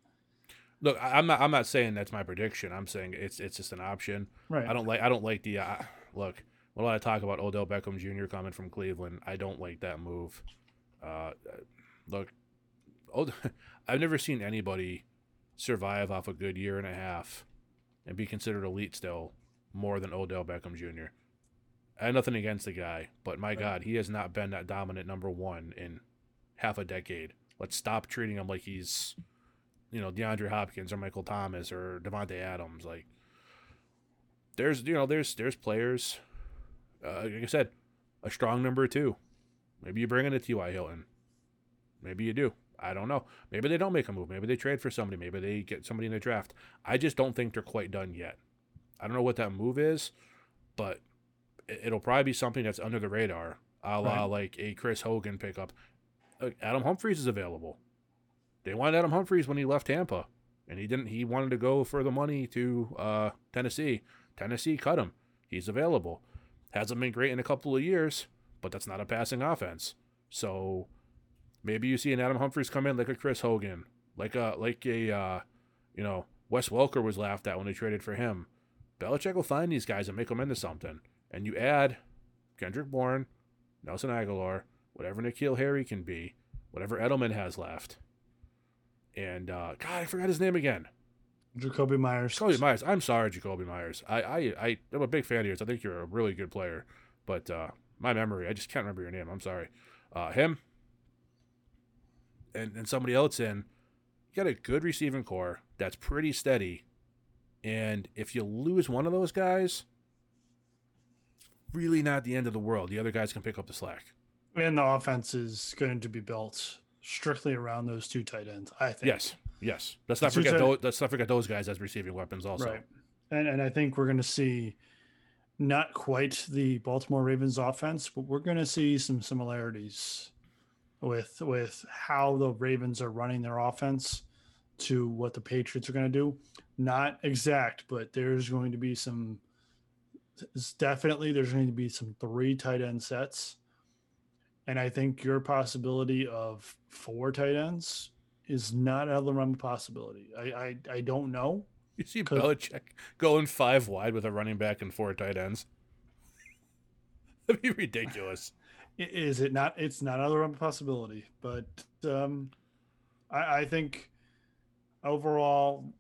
Look, I'm not. I'm not saying that's my prediction. I'm saying it's it's just an option. right. I don't like. I don't like the. Uh, look, when I talk about Odell Beckham Jr. coming from Cleveland, I don't like that move. Uh, look, Od- I've never seen anybody survive off a good year and a half and be considered elite still more than Odell Beckham Jr. I have nothing against the guy, but my Right. God, he has not been that dominant number one in half a decade. Let's stop treating him like he's, you know, DeAndre Hopkins or Michael Thomas or Davante Adams. Like, there's, you know, there's there's players. Uh, like I said, a strong number two. Maybe you bring in a T.Y. Hilton. Maybe you do. I don't know. Maybe they don't make a move. Maybe they trade for somebody. Maybe they get somebody in the draft. I just don't think they're quite done yet. I don't know what that move is, but it- it'll probably be something that's under the radar, a la Right. like a Chris Hogan pickup. Adam Humphries is available. They wanted Adam Humphries when he left Tampa, and he didn't. He wanted to go for the money to uh, Tennessee. Tennessee cut him. He's available. Hasn't been great in a couple of years, but that's not a passing offense. So maybe you see an Adam Humphries come in like a Chris Hogan, like a like a uh, you know Wes Welker was laughed at when they traded for him. Belichick will find these guys and make them into something. And you add Kendrick Bourne, Nelson Agholor, whatever N'Keal Harry can be, whatever Edelman has left. And uh, God, I forgot his name again. Jakobi Meyers. Jakobi Meyers. I'm sorry, Jakobi Meyers. I, I, I, I'm a big fan of yours. I think you're a really good player. But uh, my memory, I just can't remember your name. I'm sorry. Uh, him and, and somebody else in. You got a good receiving corps that's pretty steady. And if you lose one of those guys, really not the end of the world. The other guys can pick up the slack. And the offense is going to be built strictly around those two tight ends. I think. Yes, yes. Let's not forget those. Let's not forget those guys as receiving weapons also. Right. And and I think we're going to see not quite the Baltimore Ravens offense, but we're going to see some similarities with with how the Ravens are running their offense to what the Patriots are going to do. Not exact, but there's going to be some definitely there's going to be some three tight end sets. And I think your possibility of four tight ends is not out of the realm of possibility. I, I I don't know. You see Belichick going five wide with a running back and four tight ends. That'd be ridiculous. Is it not? It's not out of the realm of possibility, but um, I, I think overall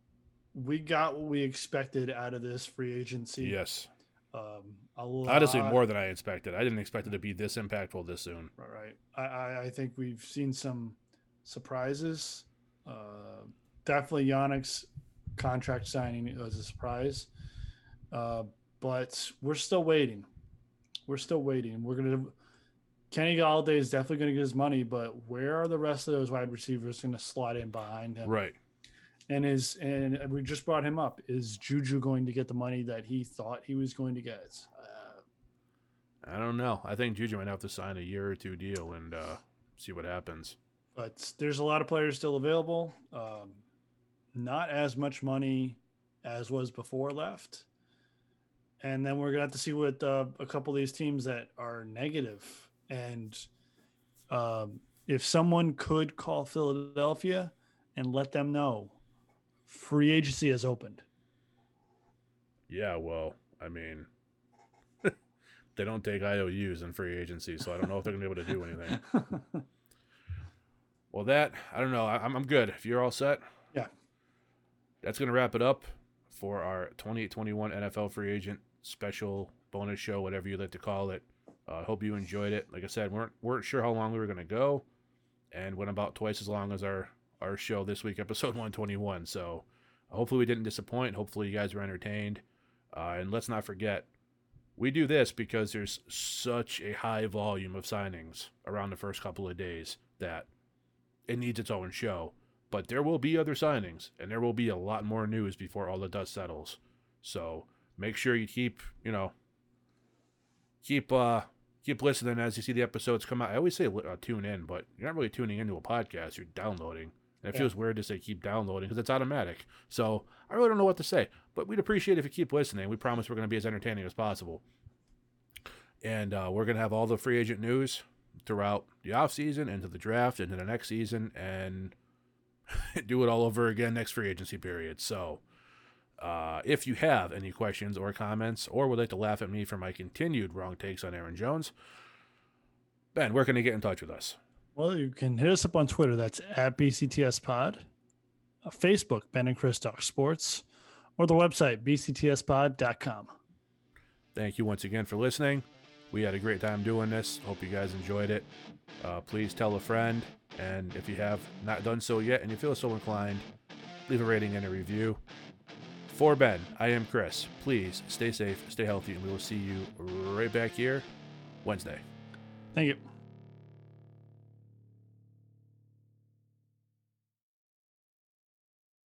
we got what we expected out of this free agency. yes. Um, a lot, Honestly, more than I expected. I didn't expect it to be this impactful this soon. Right. I, I, I think we've seen some surprises. Uh, definitely Yannick's contract signing was a surprise. Uh, but we're still waiting. We're still waiting. We're gonna Kenny Golladay is definitely gonna get his money, but where are the rest of those wide receivers gonna slot in behind him? Right. And is and we just brought him up. Is Juju going to get the money that he thought he was going to get? Uh, I don't know. I think Juju might have to sign a year or two deal and uh, see what happens. but there's a lot of players still available. Um, not as much money as was before left. And then we're gonna have to see what uh, a couple of these teams that are negative, and um, if someone could call Philadelphia and let them know free agency has opened. Yeah, well, I mean, they don't take IOUs in free agency, so I don't know if they're going to be able to do anything. Well, that, I don't know. I, I'm, I'm good. If you're all set, Yeah. That's going to wrap it up for our 2021 NFL free agent special bonus show, whatever you'd like to call it. I uh, hope you enjoyed it. Like I said, weren't weren't sure how long we were going to go, and went about twice as long as our our show this week, episode 121. So hopefully we didn't disappoint. Hopefully you guys were entertained. Uh, and let's not forget, we do this because there's such a high volume of signings around the first couple of days that it needs its own show. But there will be other signings, and there will be a lot more news before all the dust settles. So make sure you keep, you know, keep uh keep listening as you see the episodes come out. I always say uh, tune in, but you're not really tuning into a podcast. You're downloading. And it Yeah. feels weird to say keep downloading because it's automatic. So I really don't know what to say, but we'd appreciate if you keep listening. We promise we're going to be as entertaining as possible. And uh, we're going to have all the free agent news throughout the off season, into the draft, into the next season, and do it all over again next free agency period. So uh, if you have any questions or comments, or would like to laugh at me for my continued wrong takes on Aaron Jones, Ben, where can they get in touch with us? Well, you can hit us up on Twitter. That's at BCTS Pod. Uh, Facebook, Ben and Chris Talk Sports, or the website, bctspod.com. Thank you once again for listening. We had a great time doing this. Hope you guys enjoyed it. Uh, please tell a friend. And if you have not done so yet and you feel so inclined, leave a rating and a review. For Ben, I am Chris. Please stay safe, stay healthy, and we will see you right back here Wednesday. Thank you.